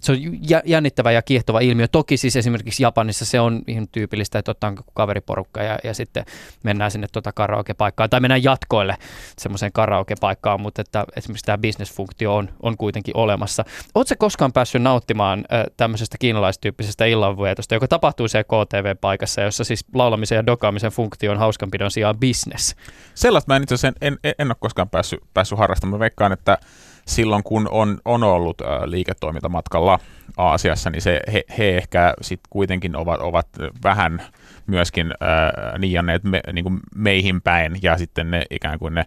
[SPEAKER 3] se on jännittävä ja kiehtova ilmiö. Toki siis esimerkiksi Japanissa se on ihan tyypillistä, että otetaan kaveriporukka ja, ja sitten mennään sinne tuota karaoke-paikkaan tai mennään jatkoille semmoiseen karaoke-paikkaan, mutta että esimerkiksi tämä bisnesfunktio on, on kuitenkin olemassa. Oletko koskaan päässyt nauttimaan äh, tämmöisestä kiinalaistyyppisestä illanvietosta, joka tapahtuu siellä KTV-paikassa, jossa siis laulamisen ja dokaamisen funktio on hauskanpidon sijaan business?
[SPEAKER 4] Sellaista mä en itse asiassa en, en, en ole koskaan päässyt, päässyt harrastamaan. Mä veikkaan, että silloin kun on, on ollut liiketoimintamatkalla Aasiassa, niin se, he, he ehkä sitten kuitenkin ovat, ovat vähän myöskin äh, niijanneet me, niin kuin meihin päin, ja sitten ne ikään kuin ne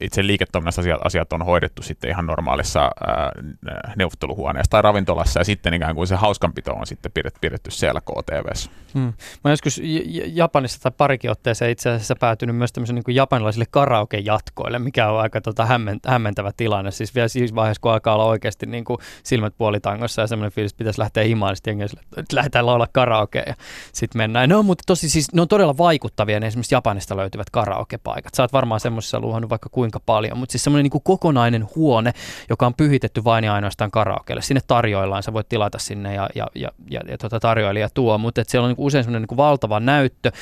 [SPEAKER 4] itse liiketoiminnassa asiat, asiat on hoidettu sitten ihan normaalissa äh, neuvotteluhuoneessa tai ravintolassa, ja sitten ikään kuin se hauskanpito on sitten pidetty, pidetty siellä KTVssä.
[SPEAKER 3] Hmm. Mä joskus Japanissa tai parikin otteeseen itse asiassa päätynyt myös tämmöisen niin japanilaisille karaoke-jatkoille, mikä on aika tota, hämmentävä tilanne. Siis vielä siinä vaiheessa, kun alkaa olla oikeasti niin kuin silmät puolitangossa ja semmoinen fiilis, että pitäisi lähteä himaan, niin sitten että lähdetään laulaa karaokea ja sitten mennään. No, mutta tosi siis, ne on todella vaikuttavia, ne esimerkiksi Japanista löytyvät karaokepaikat. Sä oot varmaan semmoisessa luohannut vaikka kuinka paljon, mutta siis semmoinen niin kokonainen huone, joka on pyhitetty vain ja ainoastaan karaokeelle. Sinne tarjoillaan, sä voit tilata sinne ja, ja, ja, ja, ja tuota tarjoilija tuo, mutta siellä on niin usein semmoinen niin valtava näyttö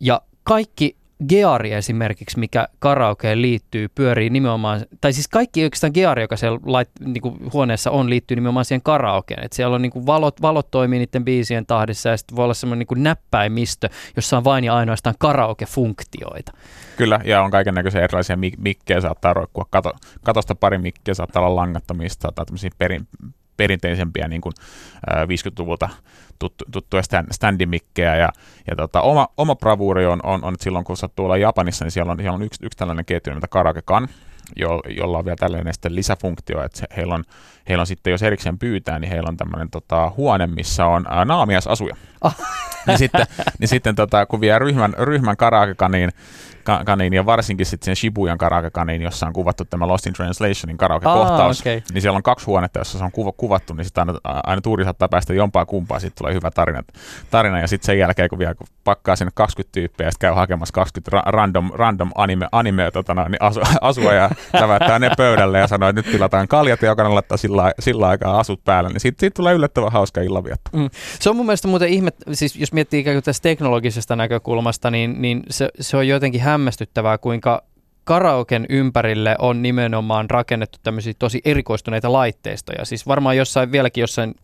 [SPEAKER 3] ja kaikki Geari esimerkiksi, mikä karaokeen liittyy, pyörii nimenomaan, tai siis kaikki oikeastaan Geari, joka siellä lait, niin kuin huoneessa on, liittyy nimenomaan siihen karaokeen. Et siellä on niin kuin valot, valot toimii niiden biisien tahdissa ja sitten voi olla semmoinen niin näppäimistö, jossa on vain ja ainoastaan karaoke-funktioita.
[SPEAKER 4] Kyllä, ja on kaiken näköisiä erilaisia mik- mikkejä, saattaa roikkua kato, katosta pari mikkiä, saattaa olla langattomista, saattaa tämmöisiä perin, perinteisempiä niin kuin, äh, 50-luvulta tuttu, tuttuja standimikkejä ja, ja tota, oma, oma bravuuri on, on, on, että silloin kun sattuu olla Japanissa, niin siellä on, siellä on yksi, yksi tällainen ketju nimeltä Karakekan, jo, jolla on vielä tällainen sitten lisäfunktio, että heillä, on, heillä on sitten, jos erikseen pyytää, niin heillä on tämmöinen tota, huone, missä on ää, naamiasasuja. Oh. niin sitten, niin sitten tota, kun vie ryhmän, ryhmän karakekaniin, ka- kaniin, ja varsinkin sitten sen Shibuyan karaoke-kaniin, jossa on kuvattu tämä Lost in Translationin karaoke-kohtaus, okay. niin siellä on kaksi huonetta, jossa se on kuva- kuvattu, niin sitten aina, aina tuuri saattaa päästä jompaa kumpaa, sitten tulee hyvä tarina, tarina ja sitten sen jälkeen, kun vielä kun pakkaa sinne 20 tyyppiä ja sitten käy hakemassa 20 ra- random, random anime, anime tota, no, niin asu, asua ja lävättää ne pöydälle ja sanoo, että nyt tilataan kaljat ja jokainen laittaa sillä, sillä aikaa asut päälle, niin siitä, siitä tulee yllättävän hauska illanvietto. Mm.
[SPEAKER 3] Se on mun mielestä muuten ihme, siis jos miettii ikään kuin tästä teknologisesta näkökulmasta, niin, niin se, se on jotenkin hämmästyttävää, kuinka karaoken ympärille on nimenomaan rakennettu tämmöisiä tosi erikoistuneita laitteistoja. Siis varmaan jossain, vieläkin jossain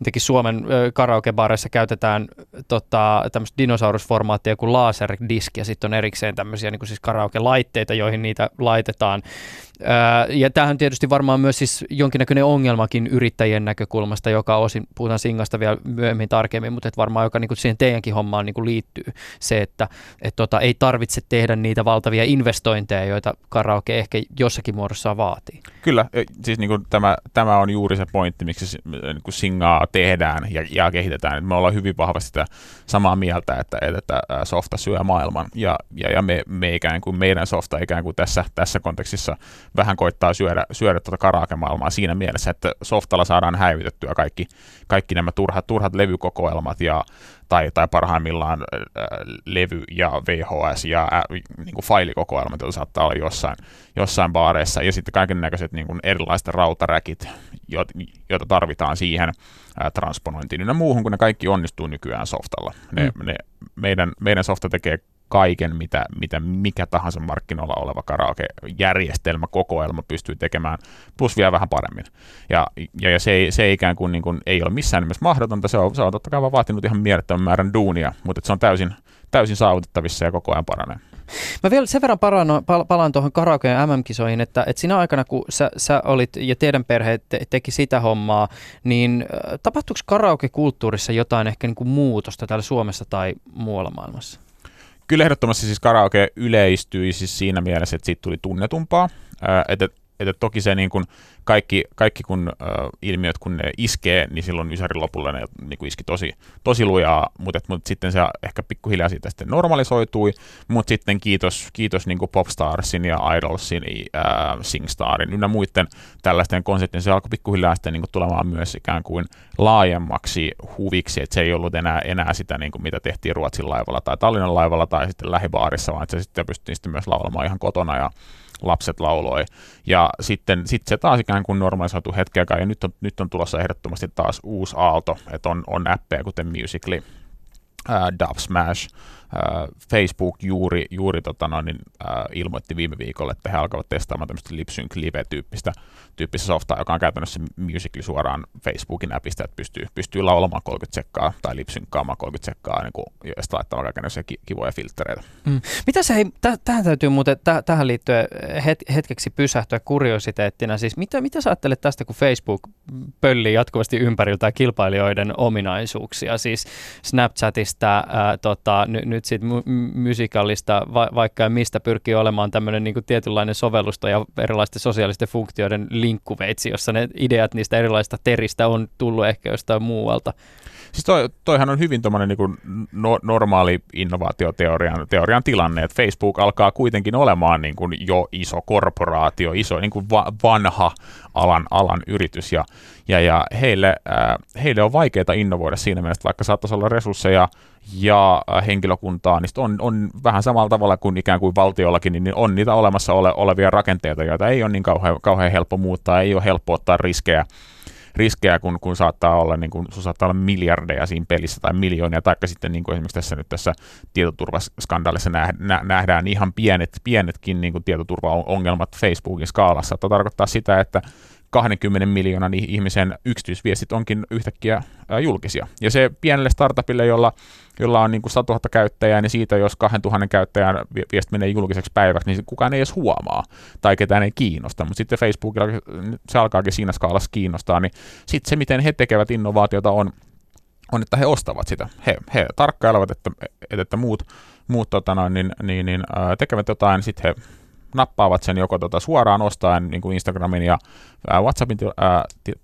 [SPEAKER 3] jotenkin Suomen karaokebareissa käytetään tota, tämmöistä dinosaurusformaattia kuin laserdiski ja sitten on erikseen tämmöisiä niin kuin siis karaoke-laitteita, joihin niitä laitetaan. Ja tämähän on tietysti varmaan myös siis jonkinnäköinen ongelmakin yrittäjien näkökulmasta, joka osin, puhutaan Singasta vielä myöhemmin tarkemmin, mutta et varmaan joka niin kuin siihen teidänkin hommaan niin kuin liittyy se, että et tota, ei tarvitse tehdä niitä valtavia investointeja, joita karaoke ehkä jossakin muodossa vaatii.
[SPEAKER 4] Kyllä, siis niin kuin tämä, tämä on juuri se pointti, miksi niin kuin Singaa tehdään ja, ja kehitetään. Me ollaan hyvin vahvasti sitä samaa mieltä, että, että softa syö maailman ja, ja, ja me, me ikään kuin meidän softa ikään kuin tässä, tässä kontekstissa vähän koittaa syödä, syödä tuota karaoke-maailmaa siinä mielessä, että softalla saadaan häivytettyä kaikki, kaikki nämä turhat, turhat levykokoelmat ja tai, tai parhaimmillaan äh, levy ja VHS ja äh, niin kuin failikokoelmat, joita saattaa olla jossain, jossain baareissa, ja sitten kaiken näköiset niin kuin erilaiset rautaräkit, joita tarvitaan siihen äh, transponointiin ja muuhun, kun ne kaikki onnistuu nykyään softalla. Ne, mm. ne, meidän, meidän softa tekee kaiken, mitä, mitä mikä tahansa markkinoilla oleva karaoke-järjestelmä, kokoelma pystyy tekemään, plus vielä vähän paremmin. Ja, ja, ja se, ei, se ikään kuin, niin kuin ei ole missään nimessä mahdotonta, se on, se on totta kai vaatinut ihan mielettömän määrän duunia, mutta se on täysin, täysin saavutettavissa ja koko ajan paranee.
[SPEAKER 3] Mä vielä sen verran palaan, palaan tuohon karaokeen MM-kisoihin, että, että siinä aikana, kun sä, sä olit ja teidän perhe te, teki sitä hommaa, niin tapahtuiko karaoke-kulttuurissa jotain ehkä niin kuin muutosta täällä Suomessa tai muualla maailmassa?
[SPEAKER 4] Kyllä ehdottomasti siis karaoke yleistyi siis siinä mielessä, että siitä tuli tunnetumpaa. Että, että toki se niin kuin kaikki, kaikki kun äh, ilmiöt, kun ne iskee, niin silloin Ysärin lopulla ne niin kuin iski tosi, tosi lujaa, mutta, mutta sitten se ehkä pikkuhiljaa siitä sitten normalisoitui, mutta sitten kiitos, kiitos niin kuin Popstarsin ja Idolsin, äh, Singstarin ynnä muiden tällaisten konseptien, se alkoi pikkuhiljaa sitten niin kuin tulemaan myös ikään kuin laajemmaksi huviksi, että se ei ollut enää, enää sitä, niin kuin mitä tehtiin Ruotsin laivalla tai Tallinnan laivalla tai sitten lähibaarissa, vaan että se sitten pystyttiin sitten myös laulamaan ihan kotona ja lapset lauloi. Ja sitten sit se taas ikään kuin normalisoitu hetkeäkään, ja nyt on, nyt on tulossa ehdottomasti taas uusi aalto, että on, on appeja kuten Musical.ly, äh, Dub Smash, Facebook juuri, juuri tota noin, niin, äh, ilmoitti viime viikolla, että he alkavat testaamaan tämmöistä lipsync live-tyyppistä tyyppistä softaa, joka on käytännössä Musical suoraan Facebookin appista, että pystyy, pystyy laulamaan 30 sekkaa tai lipsynkkaamaan 30 sekkaa niin kuin, ja sitten laittamaan kaikenlaisia kivoja filtreitä.
[SPEAKER 3] Mm. Mitä se, hei, täh, tähän täytyy muuten täh, tähän liittyen het, hetkeksi pysähtyä kuriositeettina. Siis mitä, mitä sä ajattelet tästä, kun Facebook pöllii jatkuvasti ympäriltä kilpailijoiden ominaisuuksia, siis Snapchatista, ää, tota, n- nyt sitten mu- musikallista, va- vaikka ja mistä pyrkii olemaan tämmöinen niin tietynlainen sovellusta ja erilaisten sosiaalisten funktioiden linkkuveitsi, jossa ne ideat niistä erilaisista teristä on tullut ehkä jostain muualta.
[SPEAKER 4] Siis toi, toihan on hyvin tuommoinen niin no, normaali innovaatioteorian teorian tilanne, että Facebook alkaa kuitenkin olemaan niin kuin jo iso korporaatio, iso niin kuin va, vanha alan, alan yritys, ja, ja, ja heille, äh, heille on vaikeaa innovoida siinä mielessä, vaikka saattaisi olla resursseja ja äh, henkilökuntaa, niin on, on vähän samalla tavalla kuin ikään kuin valtiollakin, niin on niitä olemassa ole, olevia rakenteita, joita ei ole niin kauhean, kauhean helppo muuttaa, ei ole helppo ottaa riskejä, riskejä, kun, kun saattaa olla, niin kun, saattaa olla miljardeja siinä pelissä tai miljoonia, tai sitten niin kuin esimerkiksi tässä nyt tässä tietoturvaskandaalissa nähdään ihan pienet, pienetkin niin kuin tietoturvaongelmat Facebookin skaalassa, että tarkoittaa sitä, että 20 miljoonan ihmisen yksityisviestit onkin yhtäkkiä julkisia. Ja se pienelle startupille, jolla, jolla on niin kuin 100 000 käyttäjää, niin siitä jos 2000 käyttäjän viesti menee julkiseksi päiväksi, niin kukaan ei edes huomaa tai ketään ei kiinnosta. Mutta sitten Facebookilla se alkaakin siinä skaalassa kiinnostaa, niin sitten se, miten he tekevät innovaatiota on, on, että he ostavat sitä. He, he tarkkailevat, että, että, muut, muut tota noin, niin, niin, niin, tekevät jotain, sitten he nappaavat sen joko tota suoraan ostaen niin kuin Instagramin ja WhatsAppin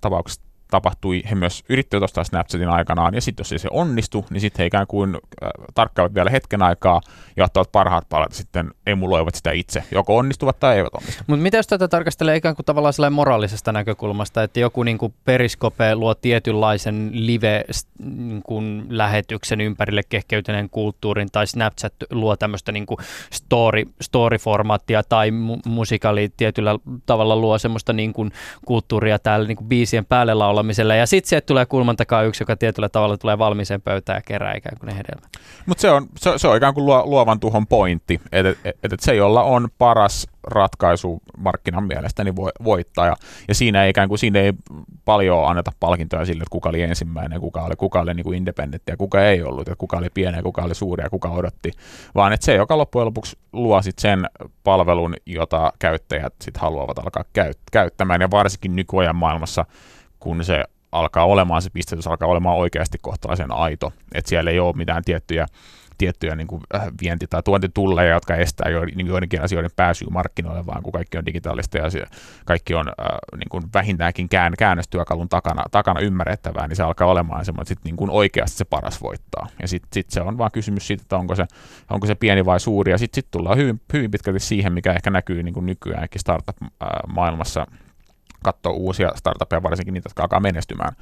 [SPEAKER 4] tapauksessa tapahtui, he myös yrittivät ostaa Snapchatin aikanaan, ja sitten jos ei se onnistu, niin sitten he ikään kuin äh, tarkkaavat vielä hetken aikaa ja ottavat parhaat palat sitten emuloivat sitä itse, joko onnistuvat tai eivät onnistu.
[SPEAKER 3] Mutta mitä jos tätä tarkastelee ikään kuin tavallaan sellainen moraalisesta näkökulmasta, että joku niin kuin Periskope luo tietynlaisen live-lähetyksen niin ympärille kehkeytyneen kulttuurin, tai Snapchat luo tämmöistä niin kuin story, story-formaattia, tai mu- musikali tietyllä tavalla luo semmoista niin kuin kulttuuria täällä niin kuin biisien päälle laulaa, laulamiselle. Ja sitten sieltä tulee kulman takaa yksi, joka tietyllä tavalla tulee valmiiseen pöytään ja kerää ikään kuin ne hedelmät.
[SPEAKER 4] Mutta se on, se, se on ikään kuin luovan tuhon pointti, että et, et, et se, jolla on paras ratkaisu markkinan mielestä, niin voi, voittaa. Ja, ja siinä, ei ikään kuin, siinä ei paljon anneta palkintoja sille, että kuka oli ensimmäinen, kuka oli, kuka oli niin kuin independentti ja kuka ei ollut, että kuka oli pieni ja kuka oli suuri ja kuka odotti, vaan että se, joka loppujen lopuksi luo sit sen palvelun, jota käyttäjät sit haluavat alkaa käyt- käyttämään, ja varsinkin nykyajan maailmassa, kun se alkaa olemaan, se pistetys alkaa olemaan oikeasti kohtalaisen aito, että siellä ei ole mitään tiettyjä tiettyjä niin kuin äh, vienti- tai tuontitulleja, jotka estää jo, niin joidenkin asioiden pääsyä markkinoille, vaan kun kaikki on digitaalista ja se, kaikki on äh, niin kuin vähintäänkin kään, käännöstyökalun takana, takana ymmärrettävää, niin se alkaa olemaan semmoinen, että sit niin kuin oikeasti se paras voittaa. Ja sitten sit se on vaan kysymys siitä, että onko se, onko se pieni vai suuri, ja sitten sit tullaan hyvin, hyvin pitkälti siihen, mikä ehkä näkyy niin kuin nykyäänkin startup-maailmassa, katsoa uusia startuppeja, varsinkin niitä, jotka alkaa menestymään,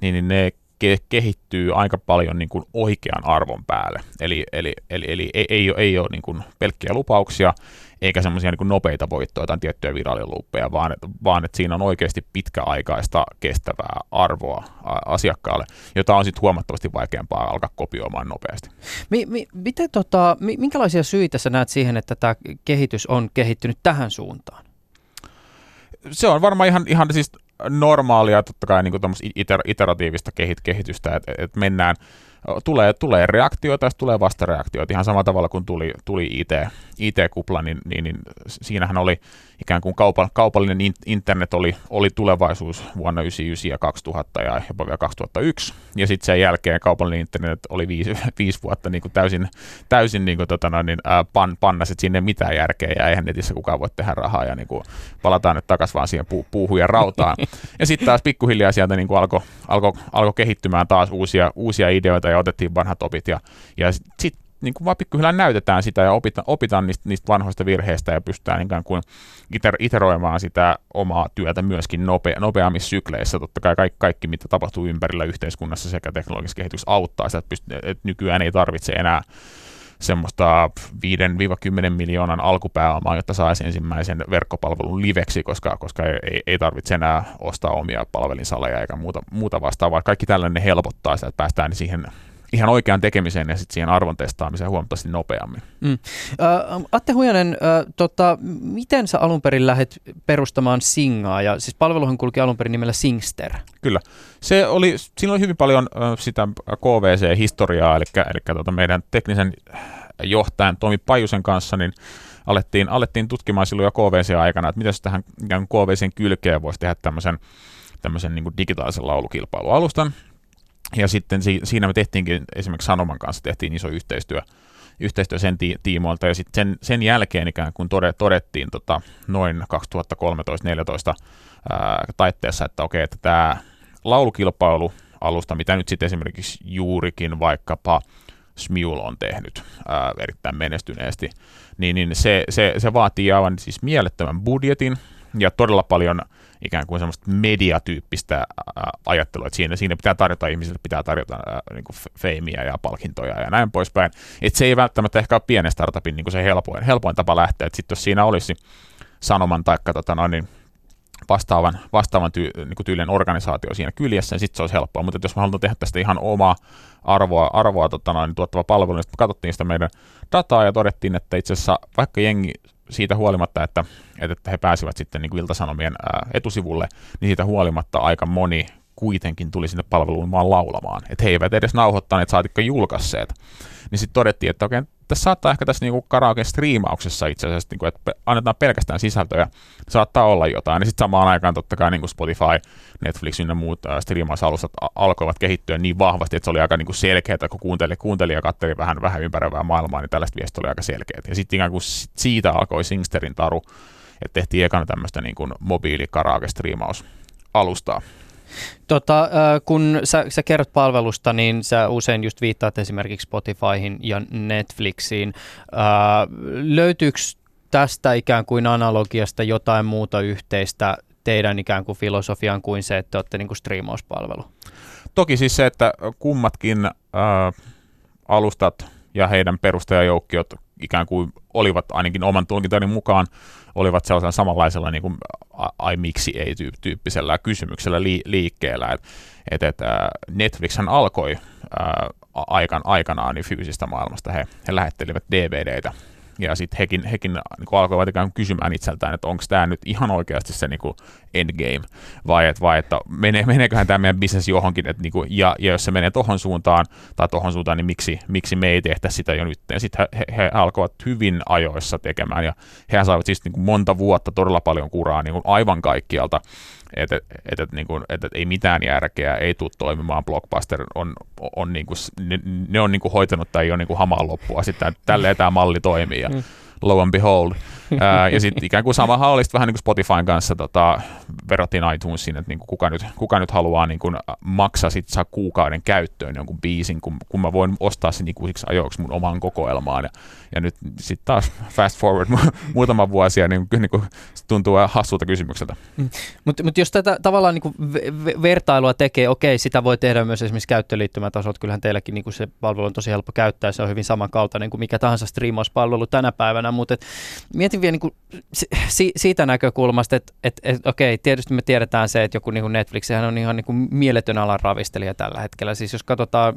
[SPEAKER 4] niin, niin ne ke- kehittyy aika paljon niin kuin oikean arvon päälle. Eli, eli, eli, eli ei, ei, ole, ei ole niin kuin pelkkiä lupauksia, eikä semmoisia niin nopeita voittoja tai tiettyjä viralliluppeja, vaan, vaan että siinä on oikeasti pitkäaikaista kestävää arvoa asiakkaalle, jota on sitten huomattavasti vaikeampaa alkaa kopioimaan nopeasti.
[SPEAKER 3] Mi, mi, miten tota, minkälaisia syitä sä näet siihen, että tämä kehitys on kehittynyt tähän suuntaan?
[SPEAKER 4] Se on varmaan ihan, ihan siis normaalia totta kai niin iter, iteratiivista kehitystä, että et mennään tulee, tulee reaktioita ja tulee vastareaktioita ihan samalla tavalla kuin tuli, tuli IT, IT-kupla, niin, niin, niin siinähän oli ikään kuin kaupa, kaupallinen internet oli, oli tulevaisuus vuonna 1999 ja 2000 ja jopa vielä 2001. Ja sitten sen jälkeen kaupallinen internet oli viisi, viisi vuotta niin kuin täysin, täysin niin kuin, tota, niin, ää, pan, pannas, että sinne mitään järkeä ja eihän netissä kukaan voi tehdä rahaa ja niin kuin, palataan nyt takaisin vaan siihen puu, puuhun ja rautaan. ja sitten taas pikkuhiljaa sieltä niin alkoi alko, alko kehittymään taas uusia, uusia ideoita ja otettiin vanhat opit ja, ja sitten niin kuin vaan pikkuhiljaa näytetään sitä ja opitaan, opitaan niistä, niistä vanhoista virheistä ja pystytään ikään kuin iter, iteroimaan sitä omaa työtä myöskin nope, nopeammissa sykleissä. Totta kai kaikki, kaikki, mitä tapahtuu ympärillä yhteiskunnassa sekä teknologisessa kehityksessä auttaa sitä, että, pyst- että nykyään ei tarvitse enää semmoista 5-10 miljoonan alkupääomaa, jotta saisi ensimmäisen verkkopalvelun liveksi, koska, koska ei, ei tarvitse enää ostaa omia palvelinsaleja eikä muuta, muuta vastaavaa. Kaikki tällainen helpottaa sitä, että päästään siihen ihan oikean tekemiseen ja sitten siihen arvon testaamiseen huomattavasti nopeammin. Mm. Uh,
[SPEAKER 3] Atte Hujanen, uh, tota, miten sä alun perin lähdet perustamaan Singaa? Ja siis palveluhan kulki alun perin nimellä Singster.
[SPEAKER 4] Kyllä. Se oli, siinä oli hyvin paljon uh, sitä KVC-historiaa, eli, eli tota meidän teknisen johtajan Tomi Pajusen kanssa, niin alettiin, alettiin tutkimaan silloin jo KVC-aikana, että miten tähän KVCn kylkeen voisi tehdä tämmöisen, tämmöisen niin digitaalisen laulukilpailualustan. Ja sitten si- siinä me tehtiinkin esimerkiksi Sanoman kanssa tehtiin iso yhteistyö, yhteistyö sen ti- tiimoilta, ja sitten sen, sen jälkeen ikään kuin tode, todettiin tota, noin 2013-2014 taitteessa, että okei, että tämä laulukilpailu alusta, mitä nyt sitten esimerkiksi juurikin vaikkapa Smule on tehnyt ää, erittäin menestyneesti, niin, niin se, se, se vaatii aivan siis mielettömän budjetin ja todella paljon – ikään kuin semmoista mediatyyppistä ajattelua, että siinä, siinä pitää tarjota ihmisille, pitää tarjota niin kuin feimiä ja palkintoja ja näin poispäin. Että se ei välttämättä ehkä ole pienen startupin niin kuin se helpoin, helpoin tapa lähteä, että sitten jos siinä olisi sanoman tai tota noin, niin vastaavan, vastaavan tyy, niin tyylinen organisaatio siinä kyljessä, niin sitten se olisi helppoa. Mutta jos me halutaan tehdä tästä ihan omaa arvoa, arvoa tota noin, tuottava palvelu, niin sitten katsottiin sitä meidän dataa ja todettiin, että itse asiassa vaikka jengi siitä huolimatta, että, että he pääsivät sitten niin kuin Iltasanomien etusivulle, niin siitä huolimatta aika moni kuitenkin tuli sinne palveluun vaan laulamaan. Että he eivät edes nauhoittaneet, saatikka julkaisseet. Niin sitten todettiin, että okei, tässä saattaa ehkä tässä niinku karaoke striimauksessa itse asiassa, niinku, että annetaan pelkästään sisältöjä, saattaa olla jotain. Ja sitten samaan aikaan totta kai niinku Spotify, Netflix ja muut äh, striimausalustat alkoivat kehittyä niin vahvasti, että se oli aika niinku selkeää, kun kuunteli, kuunteli ja katseli vähän, vähän ympäröivää maailmaa, niin tällaista viestiä oli aika selkeät. Ja sitten ikään kuin siitä alkoi Singsterin taru, että tehtiin ekana tämmöistä niinku mobiili karaoke striimaus alustaa.
[SPEAKER 3] Tota, kun sä, sä kerrot palvelusta, niin sä usein just viittaat esimerkiksi Spotifyhin ja Netflixiin. löytyykö tästä ikään kuin analogiasta jotain muuta yhteistä teidän ikään kuin filosofiaan kuin se, että te olette niin kuin striimauspalvelu?
[SPEAKER 4] Toki siis se, että kummatkin ää, alustat ja heidän perustajajoukkiot ikään kuin olivat ainakin oman tulkintani mukaan olivat sellaisella samanlaisella niin kuin, ai miksi ei tyyppisellä kysymyksellä li, liikkeellä. Et, et, et, Netflixhän alkoi ää, aikan, aikanaan niin fyysistä maailmasta. He, he lähettelivät DVDitä ja sitten hekin, hekin niin alkoivat ikään kuin kysymään itseltään, että onko tämä nyt ihan oikeasti se niin kuin endgame, vai, et, vai että menee, meneeköhän tämä meidän bisnes johonkin, että niin kuin, ja, ja jos se menee tohon suuntaan tai tohon suuntaan, niin miksi, miksi me ei tehtä sitä jo nyt. Ja sitten he, he, he alkoivat hyvin ajoissa tekemään, ja he saivat siis niin kuin monta vuotta todella paljon kuraa niin kuin aivan kaikkialta, että et, et, niin kuin, et, et, ei mitään järkeä, ei tule toimimaan, Blockbuster on, on niin kuin, ne, ne on niin kuin hoitanut tai ei ole niin kuin hamaan loppua, sitten tälleen tämä malli toimii, ja mm low and behold. Ää, ja sitten ikään kuin samahan olisi vähän niin kuin Spotifyn kanssa tota, verrattiin iTunesiin, että niin kuin kuka, nyt, kuka nyt haluaa niin kuin maksaa sit saa kuukauden käyttöön jonkun biisin, kun, kun mä voin ostaa sen ikuisiksi ajoiksi mun omaan kokoelmaan. Ja, ja nyt sitten taas fast forward muutama vuosi niin, niin kuin, tuntuu hassulta kysymykseltä. Mm.
[SPEAKER 3] Mutta mut jos tätä tavallaan niin kuin vertailua tekee, okei, sitä voi tehdä myös esimerkiksi käyttöliittymätasot. Kyllähän teilläkin niin kuin se palvelu on tosi helppo käyttää, se on hyvin samankaltainen kuin mikä tahansa striimauspalvelu tänä päivänä, mutta mietin vielä niin kuin si- siitä näkökulmasta, että et, et, okei, tietysti me tiedetään se, että joku niin kuin Netflix on ihan niin kuin mieletön alan ravistelija tällä hetkellä. Siis jos katsotaan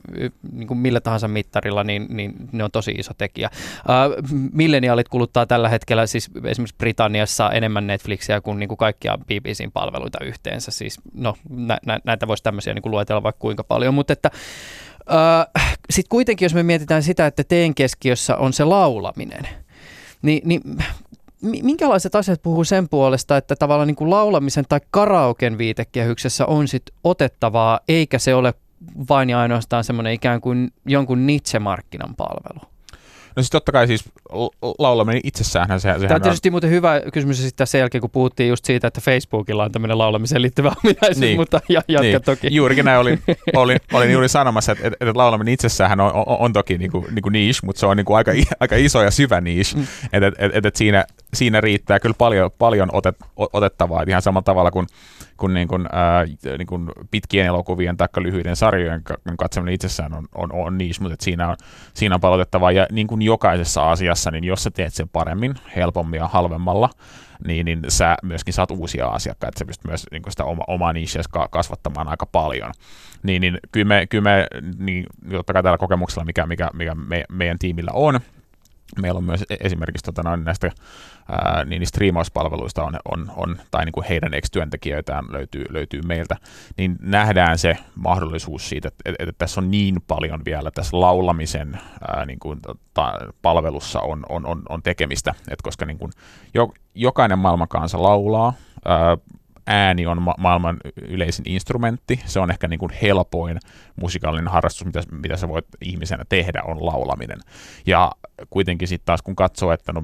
[SPEAKER 3] niin kuin millä tahansa mittarilla, niin, niin ne on tosi iso tekijä. Uh, milleniaalit kuluttaa tällä hetkellä siis esimerkiksi Britanniassa enemmän Netflixiä kuin, niin kuin kaikkia BBCin palveluita yhteensä. Siis, no, nä, nä, näitä voisi tämmöisiä niin kuin luetella vaikka kuinka paljon, mutta että sitten kuitenkin, jos me mietitään sitä, että teen keskiössä on se laulaminen, niin, niin minkälaiset asiat puhuu sen puolesta, että tavallaan niin kuin laulamisen tai karaoken viitekehyksessä on sit otettavaa, eikä se ole vain ja ainoastaan semmoinen ikään kuin jonkun niche-markkinan palvelu?
[SPEAKER 4] No siis totta kai siis laulaminen itsessään. Se,
[SPEAKER 3] Tämä on tietysti on... muuten hyvä kysymys sitten sen jälkeen, kun puhuttiin just siitä, että Facebookilla on tämmöinen laulamiseen liittyvä ominaisuus, niin. mutta ja, jatka niin. toki.
[SPEAKER 4] Juurikin näin olin, olin, olin juuri sanomassa, että, että laulaminen itsessään on, on, on toki niin kuin, niin kuin niche, mutta se on niin kuin aika, aika iso ja syvä niche, mm. että et, et, et siinä, siinä riittää kyllä paljon, paljon otet, otettavaa, ihan samalla tavalla kuin kun niin kuin, ää, niin kuin pitkien elokuvien tai lyhyiden sarjojen katsominen itsessään on, on, on niissä, mutta siinä on, siinä on palautettavaa. Ja niin kuin jokaisessa asiassa, niin jos sä teet sen paremmin, helpommin ja halvemmalla, niin, niin sä myöskin saat uusia asiakkaita, sä pystyt myös niin sitä oma, omaa nicheä kasvattamaan aika paljon. Niin, niin kyllä me, kyllä me niin, totta kai tällä kokemuksella, mikä, mikä, mikä me, meidän tiimillä on, meillä on myös e-, esimerkiksi tota, noin näistä ää, niin striimauspalveluista on, on, on, tai niin kuin heidän ex-työntekijöitään löytyy, löytyy meiltä, niin nähdään se mahdollisuus siitä, että, että, että tässä on niin paljon vielä tässä laulamisen ää, niin kuin, ta, palvelussa on, on, on, on tekemistä, että koska niin kuin, jo, jokainen maailmankansa laulaa, ää, ääni on ma- maailman yleisin instrumentti. Se on ehkä niin kuin helpoin musikaalinen harrastus, mitä, mitä sä voit ihmisenä tehdä, on laulaminen. Ja kuitenkin sitten taas kun katsoo, että no,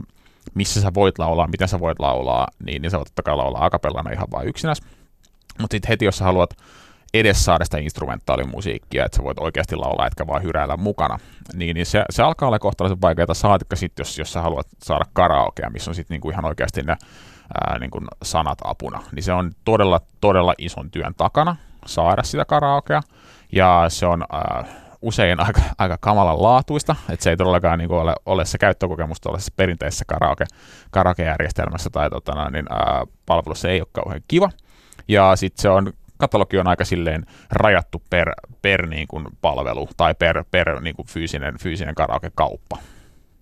[SPEAKER 4] missä sä voit laulaa, miten sä voit laulaa, niin, niin sä voit totta kai laulaa akapellana ihan vain yksinäs. Mutta sitten heti, jos sä haluat edes saada sitä instrumentaalimusiikkia, että sä voit oikeasti laulaa, etkä vaan hyräillä mukana, niin, niin se, se alkaa olla kohtalaisen vaikeaa saatikka sitten, jos, jos sä haluat saada karaokea, missä on sitten niinku ihan oikeasti ne ää, niin kuin sanat apuna, niin se on todella, todella ison työn takana saada sitä karaokea, ja se on ää, usein aika, aika kamalan laatuista, että se ei todellakaan niin ole, ole se käyttökokemus tuollaisessa perinteisessä karaoke, karaoke-järjestelmässä tai tota, niin, ää, palvelussa ei ole kauhean kiva, ja sitten se on katalogi on aika silleen rajattu per, per niin kuin palvelu tai per, per niin kuin fyysinen, fyysinen karaoke-kauppa.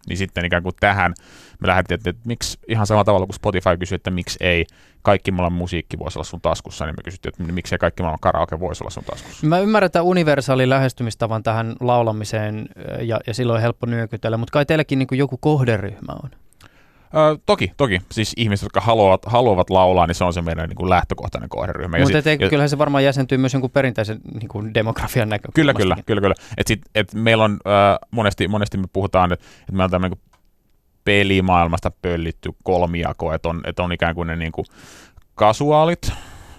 [SPEAKER 4] Niin sitten ikään kuin tähän me lähdettiin, että, että miksi ihan samalla tavalla kuin Spotify kysyi, että miksi ei kaikki maailman musiikki voisi olla sun taskussa, niin me kysyttiin, että miksi ei kaikki maailman karaoke voisi olla sun taskussa.
[SPEAKER 3] Mä ymmärrän tämän universaalin lähestymistavan tähän laulamiseen ja, ja silloin on helppo nyökytellä, mutta kai teilläkin niin joku kohderyhmä on?
[SPEAKER 4] Ö, toki, toki. Siis ihmiset, jotka haluavat, haluavat laulaa, niin se on se meidän niin kuin lähtökohtainen kohderyhmä.
[SPEAKER 3] Mutta sit, ja, kyllähän se varmaan jäsentyy myös jonkun perinteisen niin kuin demografian näkökulmasta.
[SPEAKER 4] Kyllä, kyllä, kyllä. kyllä. Et sit, et meillä on, äh, monesti, monesti me puhutaan, että et meillä on tämmöinen pelimaailmasta pöllitty kolmijako, että on, että on ikään kuin ne niin kuin kasuaalit,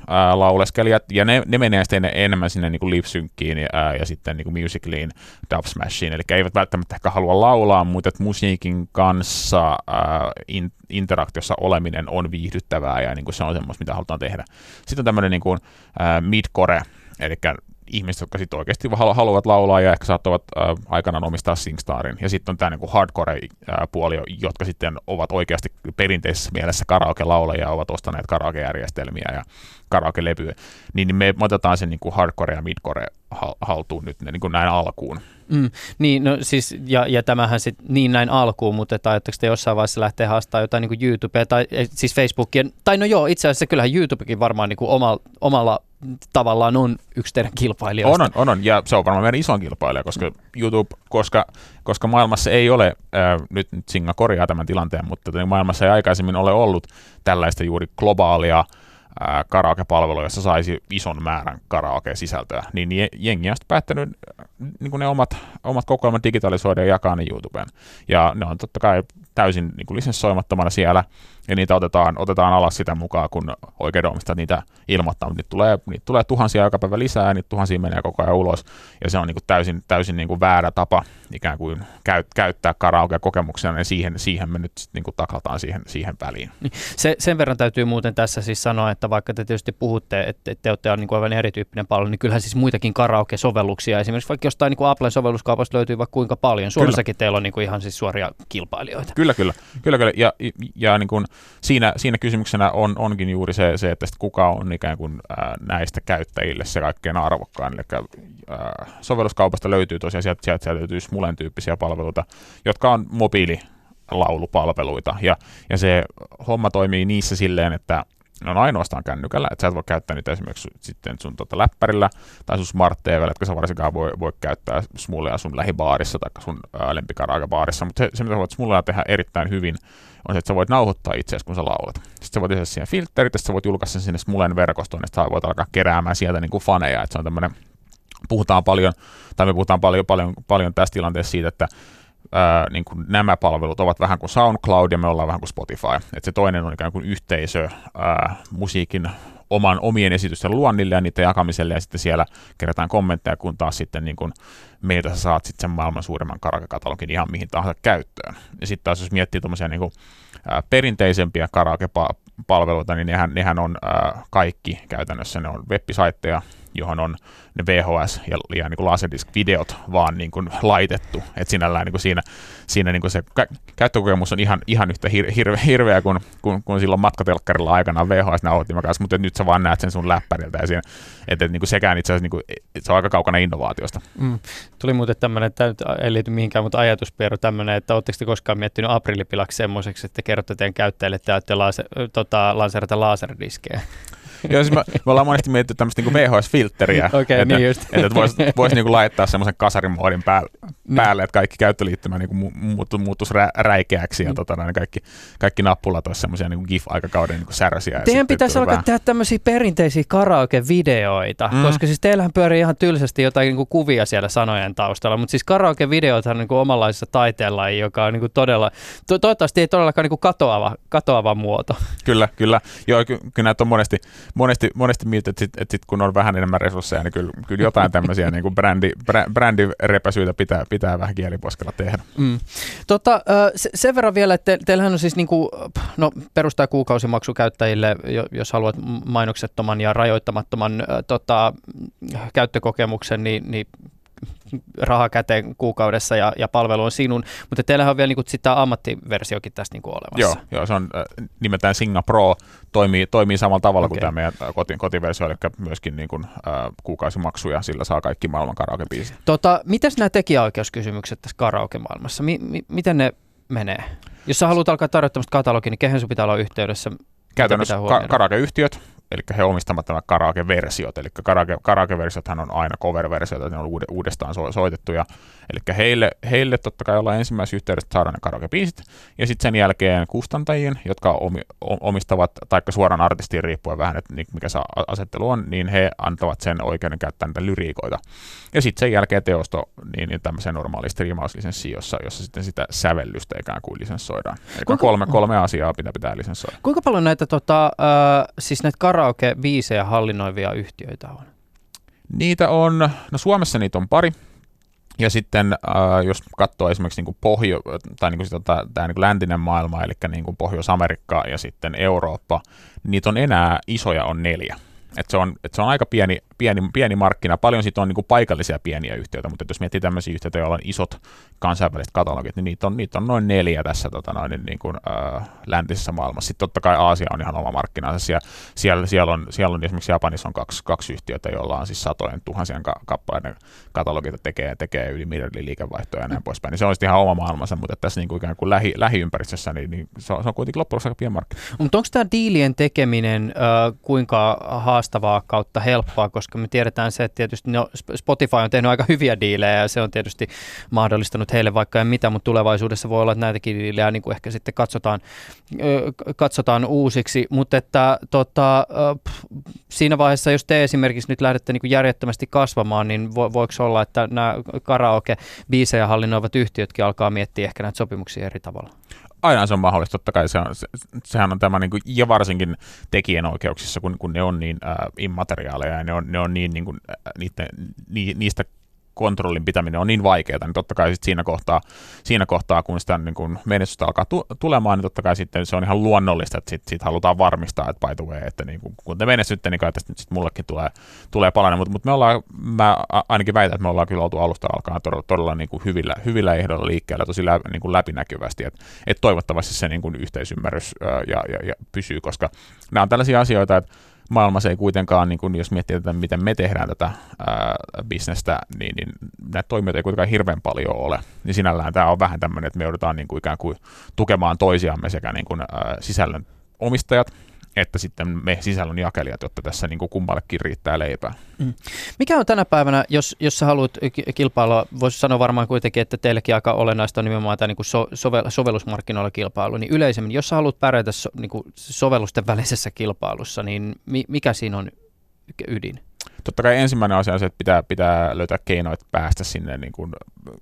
[SPEAKER 4] ää, lauleskelijat, ja ne, ne menee sitten enemmän sinne niin lipsynkkiin ja, ja sitten niin musicaliin, dubsmashiin, eli eivät välttämättä ehkä halua laulaa, mutta että musiikin kanssa ää, in, interaktiossa oleminen on viihdyttävää ja niin kuin se on semmoista, mitä halutaan tehdä. Sitten on tämmöinen niin kuin, ää, midcore, eli ihmiset, jotka sitten oikeasti haluavat laulaa ja ehkä saattavat äh, aikanaan omistaa SingStarin. Ja sitten on tämä niinku hardcore-puoli, jotka sitten ovat oikeasti perinteisessä mielessä karaoke-laulajia, ovat ostaneet karaoke-järjestelmiä ja karaoke-levyä. Niin, niin me otetaan sen niinku hardcore ja midcore haltuun nyt niin kuin näin alkuun.
[SPEAKER 3] Mm, niin, no siis, ja, ja tämähän sitten niin näin alkuun, mutta että ajatteko te jossain vaiheessa lähteä haastamaan jotain niin kuin YouTubea tai siis Facebookia, tai no joo, itse asiassa kyllähän YouTubekin varmaan niin kuin omalla, omalla tavallaan on yksi teidän kilpailijoista.
[SPEAKER 4] On, on, on, ja se on varmaan meidän isoin kilpailija, koska YouTube, koska, koska maailmassa ei ole, äh, nyt, nyt Singa korjaa tämän tilanteen, mutta maailmassa ei aikaisemmin ole ollut tällaista juuri globaalia karaoke-palvelu, jossa saisi ison määrän karaoke-sisältöä, niin jengi on päättänyt niin kuin ne omat, omat kokoelmat digitalisoida ja jakaa ne YouTubeen. Ja ne on totta kai täysin niin kuin lisenssoimattomana siellä, ja niitä otetaan, otetaan alas sitä mukaan, kun oikeudenomistajat niitä ilmoittaa, mutta niitä tulee, niitä tulee tuhansia joka päivä lisää, ja niitä tuhansia menee koko ajan ulos, ja se on niin kuin täysin, täysin niin kuin väärä tapa ikään kuin käyt, käyttää karaoke-kokemuksena, ja siihen, siihen me nyt niin kuin taklataan siihen, siihen väliin. Niin,
[SPEAKER 3] se, sen verran täytyy muuten tässä siis sanoa, että vaikka te tietysti puhutte, että te olette niin kuin aivan erityyppinen palvelu, niin kyllähän siis muitakin karaoke-sovelluksia, esimerkiksi vaikka jostain niin kuin Applen sovelluskaupasta löytyy vaikka kuinka paljon. Suomessakin kyllä. teillä on niin kuin ihan siis suoria kilpailijoita.
[SPEAKER 4] Kyllä, kyllä. kyllä, kyllä. Ja, ja niin kuin siinä, siinä kysymyksenä on, onkin juuri se, se että kuka on ikään kuin ää, näistä käyttäjille se kaikkein arvokkaan. Eli ää, sovelluskaupasta löytyy tosiaan, sieltä, sieltä löytyy Smulen tyyppisiä palveluita, jotka on mobiili laulupalveluita. Ja, ja se homma toimii niissä silleen, että ne on ainoastaan kännykällä, että sä et voi käyttää niitä esimerkiksi sitten sun tota läppärillä tai sun smart TVllä, että sä varsinkaan voi, voi käyttää smullia sun lähibaarissa tai sun lempikaraokebaarissa, mutta se, se, mitä voit smullia tehdä erittäin hyvin, on se, että sä voit nauhoittaa itseäsi, kun sä laulat. Sitten sä voit tehdä siihen filterit, ja sä voit julkaista sen sinne Smulen verkostoon, niin sä voit alkaa keräämään sieltä niin kuin faneja, että se on tämmöinen, puhutaan paljon, tai me puhutaan paljon, paljon, paljon tässä tilanteessa siitä, että ää, niin kuin nämä palvelut ovat vähän kuin SoundCloud ja me ollaan vähän kuin Spotify. Et se toinen on ikään kuin yhteisö ää, musiikin oman omien esitysten luonnille ja niiden jakamiselle ja sitten siellä kerätään kommentteja, kun taas sitten niin kuin meiltä sä saat sitten sen maailman suuremman karaoke-katalogin ihan mihin tahansa käyttöön. Ja sitten taas jos miettii tuommoisia niin perinteisempiä karaoke-palveluita, niin nehän, nehän on ää, kaikki käytännössä, ne on webbisaitteja, johon on ne VHS ja, ja niin Laserdisc-videot vaan niin kuin laitettu. että sinällään niin kuin siinä, siinä niin kuin se kä- käyttökokemus on ihan, ihan yhtä hir- hirve, hirveä kuin, kuin, kuin silloin matkatelkkarilla aikanaan VHS-nauhoittimen kanssa, mutta nyt sä vaan näet sen sun läppäriltä ja siinä, että, että niin kuin sekään itse asiassa niin kuin, se on aika kaukana innovaatiosta. Mm.
[SPEAKER 3] Tuli muuten tämmöinen, että ei liity mihinkään, mutta ajatuspieru tämmöinen, että oletteko te koskaan miettinyt aprillipilaksi semmoiseksi, että kerrotte teidän käyttäjille, että te laser, tota, lanseerata laserdiskejä?
[SPEAKER 4] Joo, siis me, me ollaan monesti mietitty tämmöistä niin VHS-filtteriä,
[SPEAKER 3] okay, että, niin
[SPEAKER 4] että, että voisi vois niin laittaa semmoisen kasarimoodin päälle, niin. päälle, että kaikki käyttöliittymä niin muuttu, muuttuisi rä, räikeäksi ja mm. tota, kaikki, kaikki nappulat olisi semmoisia niin GIF-aikakauden niin särsiä.
[SPEAKER 3] Teidän pitäisi alkaa tehdä tämmöisiä perinteisiä karaoke-videoita, mm. koska siis teillähän pyörii ihan tylsästi jotain niin kuin kuvia siellä sanojen taustalla, mutta siis karaoke-videot on niin kuin omanlaisessa taiteella, joka on niin kuin todella, to- toivottavasti ei todellakaan niin kuin katoava, katoava muoto.
[SPEAKER 4] Kyllä, kyllä. Joo, ky- kyllä näitä on monesti, monesti, monesti mietit, että, sit, että sit kun on vähän enemmän resursseja, niin kyllä, kyllä jotain tämmöisiä niin kuin brändi, brä, brändirepäsyitä pitää, pitää vähän kieliposkella tehdä. Mm.
[SPEAKER 3] Tota, sen verran vielä, että te, teillähän on siis niin kuin, no, perustaa kuukausimaksu käyttäjille, jos haluat mainoksettoman ja rajoittamattoman tota, käyttökokemuksen, niin, niin raha käteen kuukaudessa ja, ja palvelu on sinun, mutta teillähän on vielä niin kuin, tämä ammattiversiokin tästä niin kuin olemassa.
[SPEAKER 4] Joo, joo, se on äh, nimeltään Singa Pro, toimii, toimii samalla tavalla okay. kuin tämä meidän koti, kotiversio, eli myöskin niin kuin, äh, kuukausimaksuja, sillä saa kaikki maailman karaoke-biisit.
[SPEAKER 3] Tota, mitäs nämä tekijäoikeuskysymykset tässä karaoke-maailmassa, mi, mi, miten ne menee? Jos sä haluat alkaa tarjota tämmöistä katalogia, niin kehen sun pitää olla yhteydessä?
[SPEAKER 4] Käytännössä ka- karaoke-yhtiöt, eli he omistavat nämä karaoke-versiot, eli karaoke, karaoke-versiothan on aina cover-versioita, ne on uudestaan so, soitettuja, eli heille, heille totta kai ollaan ensimmäisessä yhteydessä saada ne karaoke-biisit, ja sitten sen jälkeen kustantajien, jotka omistavat, taikka suoraan artistiin riippuen vähän, että mikä se asettelu on, niin he antavat sen oikeuden käyttää niitä lyriikoita. Ja sitten sen jälkeen teosto niin, niin tämmöiseen normaali striimauslisenssiin, jossa, jossa sitten sitä sävellystä ikään kuin lisenssoidaan. Eli kuinka, kolme, kolme asiaa pitää pitää lisenssoida.
[SPEAKER 3] Kuinka paljon näitä, tota, äh, siis näitä karaoke-biisejä hallinnoivia yhtiöitä on?
[SPEAKER 4] Niitä on, no Suomessa niitä on pari, ja sitten äh, jos katsoo esimerkiksi niin kuin pohjo, tai niin kuin tota, tämä niin kuin läntinen maailma, eli niin kuin Pohjois-Amerikka ja sitten Eurooppa, niitä on enää isoja on neljä. Et se, on, et se on aika pieni, pieni, pieni markkina. Paljon siitä on niin kuin paikallisia pieniä yhtiöitä, mutta jos miettii tämmöisiä yhtiöitä, joilla on isot kansainväliset katalogit, niin niitä on, niitä on noin neljä tässä tota noin, niin, kuin, äh, läntisessä maailmassa. Sitten totta kai Aasia on ihan oma markkinansa. Siellä, siellä, siellä, on, siellä on esimerkiksi Japanissa on kaksi, kaksi yhtiötä, joilla on siis satojen tuhansien ka- kappaleiden katalogita tekee, tekee yli miljardin liikevaihtoja ja näin poispäin. Niin se on sitten ihan oma maailmansa, mutta tässä niin kuin ikään kuin lähi, lähiympäristössä, niin, niin se, on, se on kuitenkin loppujen aika pieni markkina.
[SPEAKER 3] Mutta onko tämä diilien tekeminen äh, kuinka haastavaa kautta helppoa, koska me tiedetään se, että tietysti no, Spotify on tehnyt aika hyviä diilejä ja se on tietysti mahdollistanut heille vaikka ja mitä, mutta tulevaisuudessa voi olla, että näitäkin diilejä niin kuin ehkä sitten katsotaan, katsotaan uusiksi, mutta että tota, siinä vaiheessa, jos te esimerkiksi nyt lähdette niin kuin järjettömästi kasvamaan, niin vo, voiko olla, että nämä karaoke-biisejä hallinnoivat yhtiötkin alkaa miettiä ehkä näitä sopimuksia eri tavalla?
[SPEAKER 4] Aina se on mahdollista, totta kai se on, se, sehän on tämä, niin kuin, ja varsinkin tekijänoikeuksissa, kun, kun ne on niin äh, immateriaaleja ja ne on, ne on niin, niin kuin, äh, niiden, ni, niistä kontrollin pitäminen on niin vaikeaa, niin totta kai sit siinä, kohtaa, siinä kohtaa, kun sitä niin kun menestystä alkaa tu- tulemaan, niin totta kai sitten se on ihan luonnollista, että sitten sit halutaan varmistaa, että by the way, että niin kun, kun te menestytte, niin kai tästä nyt sit mullekin tulee, tulee palanen, mutta mut me ollaan, mä ainakin väitän, että me ollaan kyllä oltu alusta alkaen todella, todella niin kuin hyvillä, hyvillä ehdoilla liikkeellä, tosi lä, niin kuin läpinäkyvästi, että et toivottavasti se niin kuin yhteisymmärrys ja, ja, ja pysyy, koska nämä on tällaisia asioita, että maailmassa ei kuitenkaan, niin kun jos miettii, että miten me tehdään tätä ää, bisnestä, niin, niin näitä toimijoita ei kuitenkaan hirveän paljon ole. Niin sinällään tämä on vähän tämmöinen, että me joudutaan niin kuin ikään kuin tukemaan toisiamme sekä niin kuin, ää, sisällön omistajat että sitten me sisällön jakelijat, jotta tässä niin kuin kummallekin riittää leipää. Mm.
[SPEAKER 3] Mikä on tänä päivänä, jos, jos sä haluat kilpailua, voisi sanoa varmaan kuitenkin, että teillekin aika olennaista on nimenomaan tämä niin kuin so, sovel, sovellusmarkkinoilla kilpailu, niin yleisemmin, jos sä haluat pärjätä so, niin kuin sovellusten välisessä kilpailussa, niin mi, mikä siinä on ydin?
[SPEAKER 4] Totta kai ensimmäinen asia on se, että pitää, pitää löytää keinoit päästä sinne niin kuin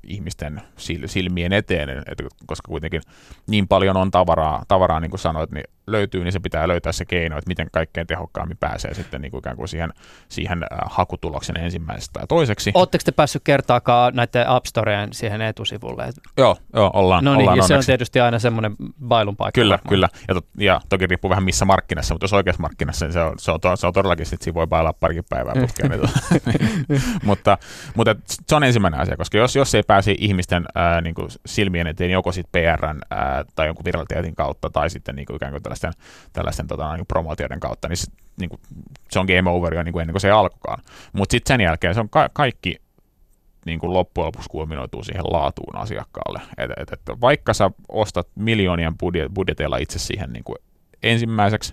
[SPEAKER 4] ihmisten silmien eteen, että koska kuitenkin niin paljon on tavaraa, tavaraa niin kuin sanoit, niin löytyy, niin se pitää löytää se keino, että miten kaikkein tehokkaammin pääsee sitten niin kuin ikään kuin siihen, siihen äh, hakutuloksen ensimmäisestä ja toiseksi.
[SPEAKER 3] Oletteko te päässyt kertaakaan näiden App Storeen siihen etusivulle?
[SPEAKER 4] Joo, joo ollaan.
[SPEAKER 3] No niin,
[SPEAKER 4] ollaan
[SPEAKER 3] ja se on tietysti aina semmoinen bailun paikka.
[SPEAKER 4] Kyllä, varmaan. kyllä. Ja, to, ja, toki riippuu vähän missä markkinassa, mutta jos oikeassa markkinassa, niin se on, se on, se on todellakin, että siinä voi bailaa parikin päivää putkeen. niin, mutta, mutta se on ensimmäinen asia, koska jos, jos ei pääse ihmisten ää, niin kuin silmien eteen joko sitten PRn ää, tai jonkun virallisen kautta tai sitten niin kuin ikään kuin tällaisten, tällaisten tota, niin promootioiden kautta, niin, se, niin kuin, se on game over jo niin kuin ennen kuin se alkukaan. Mutta sitten sen jälkeen se on ka- kaikki niin kuin loppujen lopuksi kulminoituu siihen laatuun asiakkaalle. Et, et, et, vaikka sä ostat miljoonien budjet, budjeteilla itse siihen niin kuin ensimmäiseksi,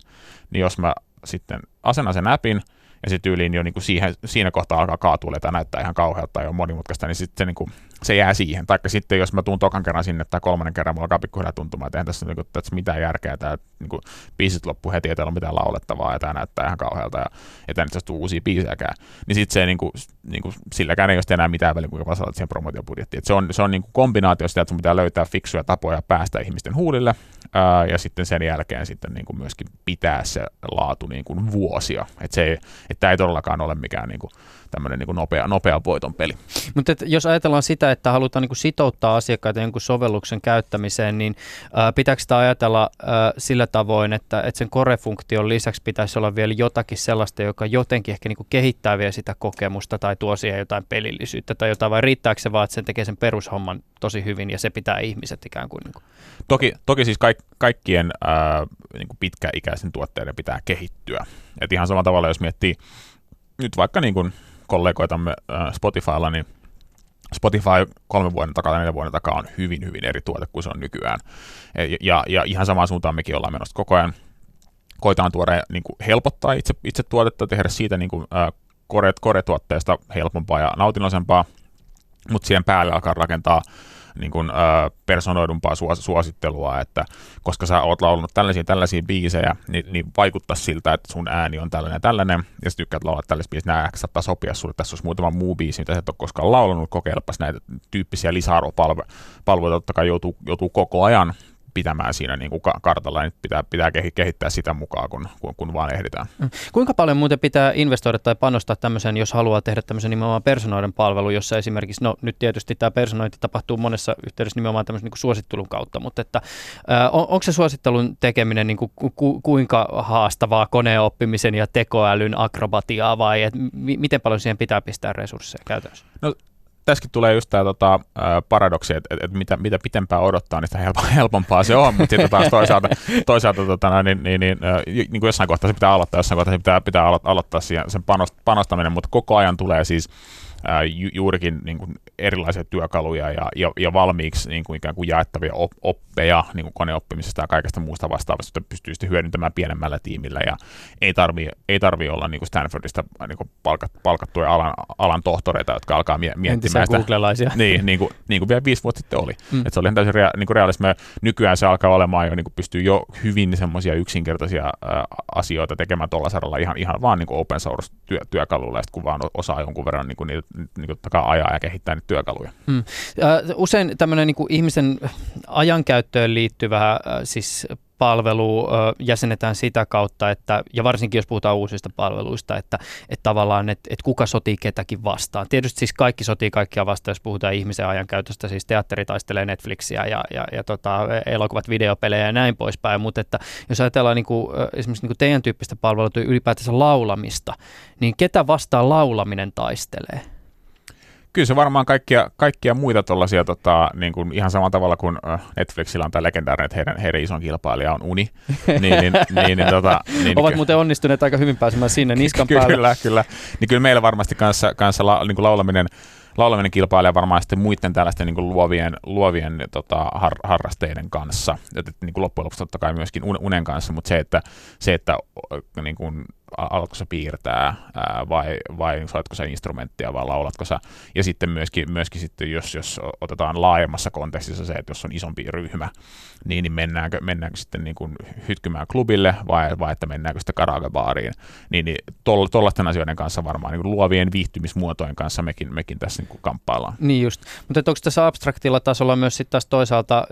[SPEAKER 4] niin jos mä sitten asennan sen appin, ja sitten tyyliin jo niin kuin siihen, siinä kohtaa alkaa kaatua, että näyttää ihan kauhealta tai on monimutkaista, niin sitten se, niin kuin, se jää siihen. Taikka sitten jos mä tuun tokan kerran sinne tai kolmannen kerran, mulla alkaa pikkuhiljaa tuntumaan, että eihän tässä, niin kuin, tässä mitään järkeä, tämä niin kuin, biisit loppu heti, ei ole mitään laulettavaa ja tämä näyttää ihan kauhealta ja että nyt tule uusia biisejäkään. Niin sitten se niin kuin, niin kuin, silläkään ei ole enää mitään väliä, kuinka paljon siihen promotiobudjettiin. se on, se on niin kuin kombinaatio sitä, että sun pitää löytää fiksuja tapoja päästä ihmisten huulille, ää, ja sitten sen jälkeen sitten niin kuin myöskin pitää se laatu niin kuin vuosia. Että ei, tämä ei todellakaan ole mikään niin kuin, tämmöinen niin nopea, nopea voiton peli.
[SPEAKER 3] Mutta jos ajatellaan sitä, että halutaan niin sitouttaa asiakkaita jonkun sovelluksen käyttämiseen, niin ää, pitääkö sitä ajatella ää, sillä tavoin, että, että sen core-funktion lisäksi pitäisi olla vielä jotakin sellaista, joka jotenkin ehkä niin kehittää vielä sitä kokemusta tai tuo siihen jotain pelillisyyttä tai jotain, vai riittääkö se vaan, että sen tekee sen perushomman tosi hyvin ja se pitää ihmiset ikään kuin... Niin kuin
[SPEAKER 4] Toki, toki siis kaik, kaikkien ää, niin kuin pitkäikäisten tuotteiden pitää kehittyä. Et ihan samalla tavalla, jos miettii nyt vaikka niin kuin kollegoitamme ää, Spotifylla, niin Spotify kolme vuoden takaa tai neljän vuoden takaa on hyvin, hyvin eri tuote kuin se on nykyään. Ja, ja, ihan samaan suuntaan mekin ollaan menossa koko ajan. Koitaan tuoda niin kuin helpottaa itse, itse tuotetta, tehdä siitä niin kuin, ää, core-tuotteesta helpompaa ja nautinnollisempaa, mutta siihen päälle alkaa rakentaa niin kuin, ö, personoidumpaa suosittelua, että koska sä oot laulunut tällaisia tällaisia biisejä, niin, niin vaikuttaa siltä, että sun ääni on tällainen ja tällainen, ja sä tykkäät laulaa tällaisia biisejä, nämä saattaa sopia sulle, tässä olisi muutama muu biisi, mitä sä et ole koskaan laulunut, kokeilepas näitä tyyppisiä lisäarvopalveluita, totta kai joutuu, joutuu koko ajan pitämään siinä niin kuin kartalla, niin pitää, pitää kehittää sitä mukaan, kun, kun, kun vaan ehditään.
[SPEAKER 3] Mm. Kuinka paljon muuten pitää investoida tai panostaa tämmöisen, jos haluaa tehdä tämmöisen nimenomaan personoiden palvelu, jossa esimerkiksi, no nyt tietysti tämä personointi tapahtuu monessa yhteydessä nimenomaan tämmöisen niin kuin suosittelun kautta, mutta että on, onko se suosittelun tekeminen niin kuin, ku, kuinka haastavaa koneoppimisen ja tekoälyn akrobatiaa vai et, m- miten paljon siihen pitää pistää resursseja käytännössä?
[SPEAKER 4] No tässäkin tulee just tämä tota, paradoksi, että et, et mitä, mitä pitempään odottaa, niin sitä helpompaa se on, mutta sitten taas toisaalta, toisaalta tota, niin, niin, niin, niin kuin jossain kohtaa se pitää aloittaa, jossain kohtaa se pitää, pitää aloittaa siihen, sen panostaminen, mutta koko ajan tulee siis ää, ju, juurikin niin kuin erilaisia työkaluja ja, ja, ja valmiiksi niin kuin ikään kuin jaettavia op, oppeja niin kuin koneoppimisesta ja kaikesta muusta vastaavasta, että pystyy sitten hyödyntämään pienemmällä tiimillä ja ei tarvi, ei tarvi olla niin kuin Stanfordista niin kuin palkat, palkattuja alan, alan tohtoreita, jotka alkaa mie- miettimään
[SPEAKER 3] sitä. Googlelaisia.
[SPEAKER 4] Niin, niin kuin, niin kuin vielä viisi vuotta sitten oli. Mm. että se oli ihan täysin rea- niin kuin realismia. Nykyään se alkaa olemaan jo, niin kuin pystyy jo hyvin semmoisia yksinkertaisia ä, asioita tekemään tuolla saralla ihan, ihan vaan niin kuin open source työ, työkalulla, ja sitten kun vaan osaa jonkun verran niin kuin niitä niin kuin takaa ajaa ja kehittää niitä työkaluja. Hmm.
[SPEAKER 3] Usein tämmöinen niin ihmisen ajankäyttöön liittyvä äh, siis palvelu jäsenetään sitä kautta, että, ja varsinkin jos puhutaan uusista palveluista, että, että tavallaan, että, että kuka sotii ketäkin vastaan. Tietysti siis kaikki sotii kaikkia vastaan, jos puhutaan ihmisen ajankäytöstä, siis teatteri taistelee Netflixiä ja, ja, ja tota, elokuvat, videopelejä ja näin poispäin, mutta että jos ajatellaan niin kuin, esimerkiksi niin kuin teidän tyyppistä palvelua ylipäätänsä laulamista, niin ketä vastaan laulaminen taistelee?
[SPEAKER 4] Kyllä se varmaan kaikkia, kaikkia muita tuollaisia tota, niin kuin ihan samalla tavalla kuin Netflixillä on tämä legendaarinen, että heidän, heidän ison kilpailija on Uni. niin, niin, niin, niin, tota,
[SPEAKER 3] niin, Ovat ky- muuten onnistuneet aika hyvin pääsemään sinne niskan päälle.
[SPEAKER 4] Kyllä, kyllä. Niin kyllä meillä varmasti kanssa, kanssa la, niin kuin laulaminen laulaminen kilpailee varmaan sitten muiden tällaisten niin kuin luovien, luovien tota, har, harrasteiden kanssa. Et, niin kuin loppujen lopuksi totta kai myöskin unen kanssa, mutta se, että, se, että niin kuin, alatko sä piirtää ää, vai, vai soitko sä instrumenttia vai laulatko sä. Ja sitten myöskin, myöskin sitten, jos, jos otetaan laajemmassa kontekstissa se, että jos on isompi ryhmä, niin, niin mennäänkö, mennäänkö sitten niin kuin hytkymään klubille vai, vai että mennäänkö sitten karaokebaariin. Niin, niin tuollaisten asioiden kanssa varmaan niin kuin luovien viihtymismuotojen kanssa mekin, mekin tässä niin kuin kamppaillaan.
[SPEAKER 3] Niin just. Mutta onko tässä abstraktilla tasolla myös sitten taas toisaalta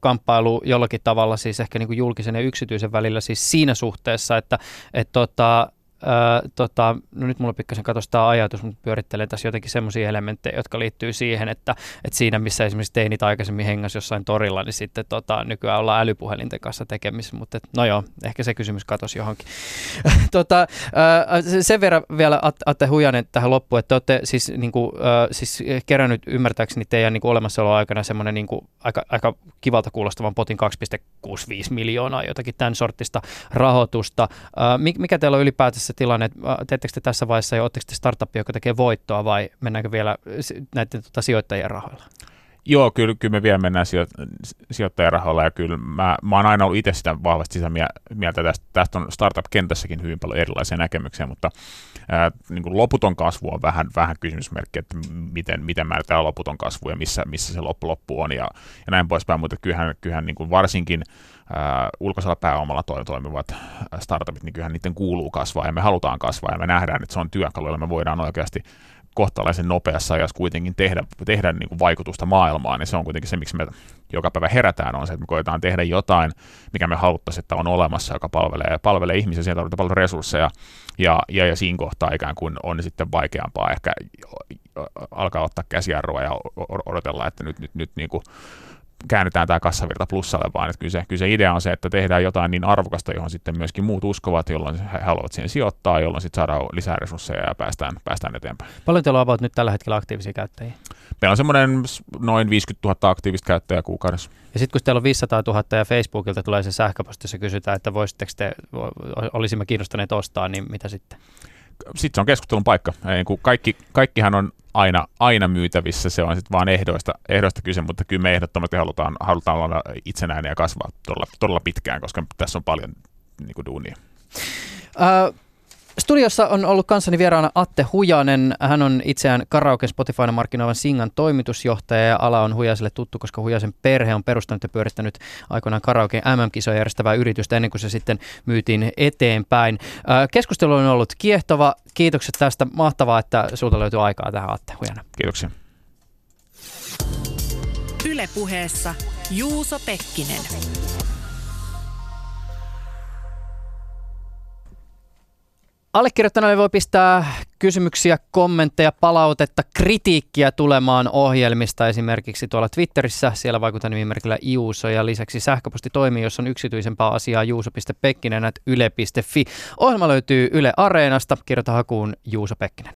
[SPEAKER 3] kamppailu jollakin tavalla siis ehkä niin kuin julkisen ja yksityisen välillä siis siinä suhteessa, että, että tota, Öö, tota, no nyt mulla pikkasen katsoisi tämä ajatus, mutta pyörittelen tässä jotenkin semmoisia elementtejä, jotka liittyy siihen, että, että siinä missä esimerkiksi teinit aikaisemmin hengas jossain torilla, niin sitten tota, nykyään ollaan älypuhelinten kanssa tekemisissä, mutta et, no joo, ehkä se kysymys katosi johonkin. tota, öö, sen verran vielä Atte Hujanen tähän loppuun, että te olette siis, niin kuin, öö, siis kerännyt ymmärtääkseni teidän niin olemassaolon aikana semmoinen niin aika, aika kivalta kuulostavan potin 2,65 miljoonaa, jotakin tämän sortista rahoitusta. Öö, mikä teillä on ylipäätänsä tilanne, että teettekö te tässä vaiheessa ja oletteko te startup, joka tekee voittoa vai mennäänkö vielä näiden tota, sijoittajien rahoilla?
[SPEAKER 4] Joo, kyllä, kyllä me vielä mennään sijo, sijoittajien rahoilla ja kyllä mä, mä oon aina ollut itse sitä vahvasti sitä mieltä, tästä, tästä on startup-kentässäkin hyvin paljon erilaisia näkemyksiä, mutta ää, niin kuin loputon kasvu on vähän, vähän kysymysmerkki, että miten, miten määritään loputon kasvu ja missä, missä se loppu, loppu on ja, ja näin poispäin, mutta kyllähän, kyllähän niin kuin varsinkin äh, ulkoisella pääomalla toimivat startupit, niin kyllähän niiden kuuluu kasvaa ja me halutaan kasvaa ja me nähdään, että se on työkalu, jolla me voidaan oikeasti kohtalaisen nopeassa ajassa kuitenkin tehdä, tehdä niin kuin vaikutusta maailmaan, niin se on kuitenkin se, miksi me joka päivä herätään, on se, että me koetaan tehdä jotain, mikä me haluttaisiin, että on olemassa, joka palvelee, palvelee ihmisiä, sieltä tarvitaan paljon resursseja, ja, ja, ja siinä kohtaa ikään kuin on sitten vaikeampaa ehkä alkaa ottaa käsijarrua ja odotella, että nyt, nyt, nyt niin kuin käännetään tämä kassavirta plussalle, vaan että kyllä se, kyllä se idea on se, että tehdään jotain niin arvokasta, johon sitten myöskin muut uskovat, jolloin he haluavat siihen sijoittaa, jolloin sitten saadaan lisää resursseja ja päästään, päästään eteenpäin.
[SPEAKER 3] Paljon teillä on nyt tällä hetkellä aktiivisia käyttäjiä?
[SPEAKER 4] Meillä on semmoinen noin 50 000 aktiivista käyttäjää kuukaudessa.
[SPEAKER 3] Ja sitten kun teillä on 500 000 ja Facebookilta tulee se sähköposti, jossa kysytään, että voisitteko te, olisimme kiinnostuneet ostaa, niin mitä sitten?
[SPEAKER 4] Sitten se on keskustelun paikka. Kaikki, kaikkihan on aina, aina myytävissä, se on sitten vaan ehdoista, ehdoista kyse, mutta kyllä me ehdottomasti halutaan, halutaan olla itsenäinen ja kasvaa todella, todella pitkään, koska tässä on paljon niin kuin, duunia.
[SPEAKER 3] Uh, Studiossa on ollut kanssani vieraana Atte Hujanen. Hän on itseään karaoke Spotify markkinoivan Singan toimitusjohtaja ja ala on Hujaiselle tuttu, koska Hujaisen perhe on perustanut ja pyörittänyt aikoinaan karaoke MM-kisoja järjestävää yritystä ennen kuin se sitten myytiin eteenpäin. Keskustelu on ollut kiehtova. Kiitokset tästä. Mahtavaa, että sulta löytyy aikaa tähän Atte Hujanen.
[SPEAKER 4] Kiitoksia.
[SPEAKER 1] Yle puheessa Juuso Pekkinen.
[SPEAKER 3] Allekirjoittaneelle voi pistää kysymyksiä, kommentteja, palautetta, kritiikkiä tulemaan ohjelmista esimerkiksi tuolla Twitterissä. Siellä vaikutan nimimerkillä Juuso ja lisäksi sähköposti toimii, jos on yksityisempää asiaa juuso.pekkinen.yle.fi. Ohjelma löytyy Yle Areenasta. Kirjoita hakuun Juuso Pekkinen.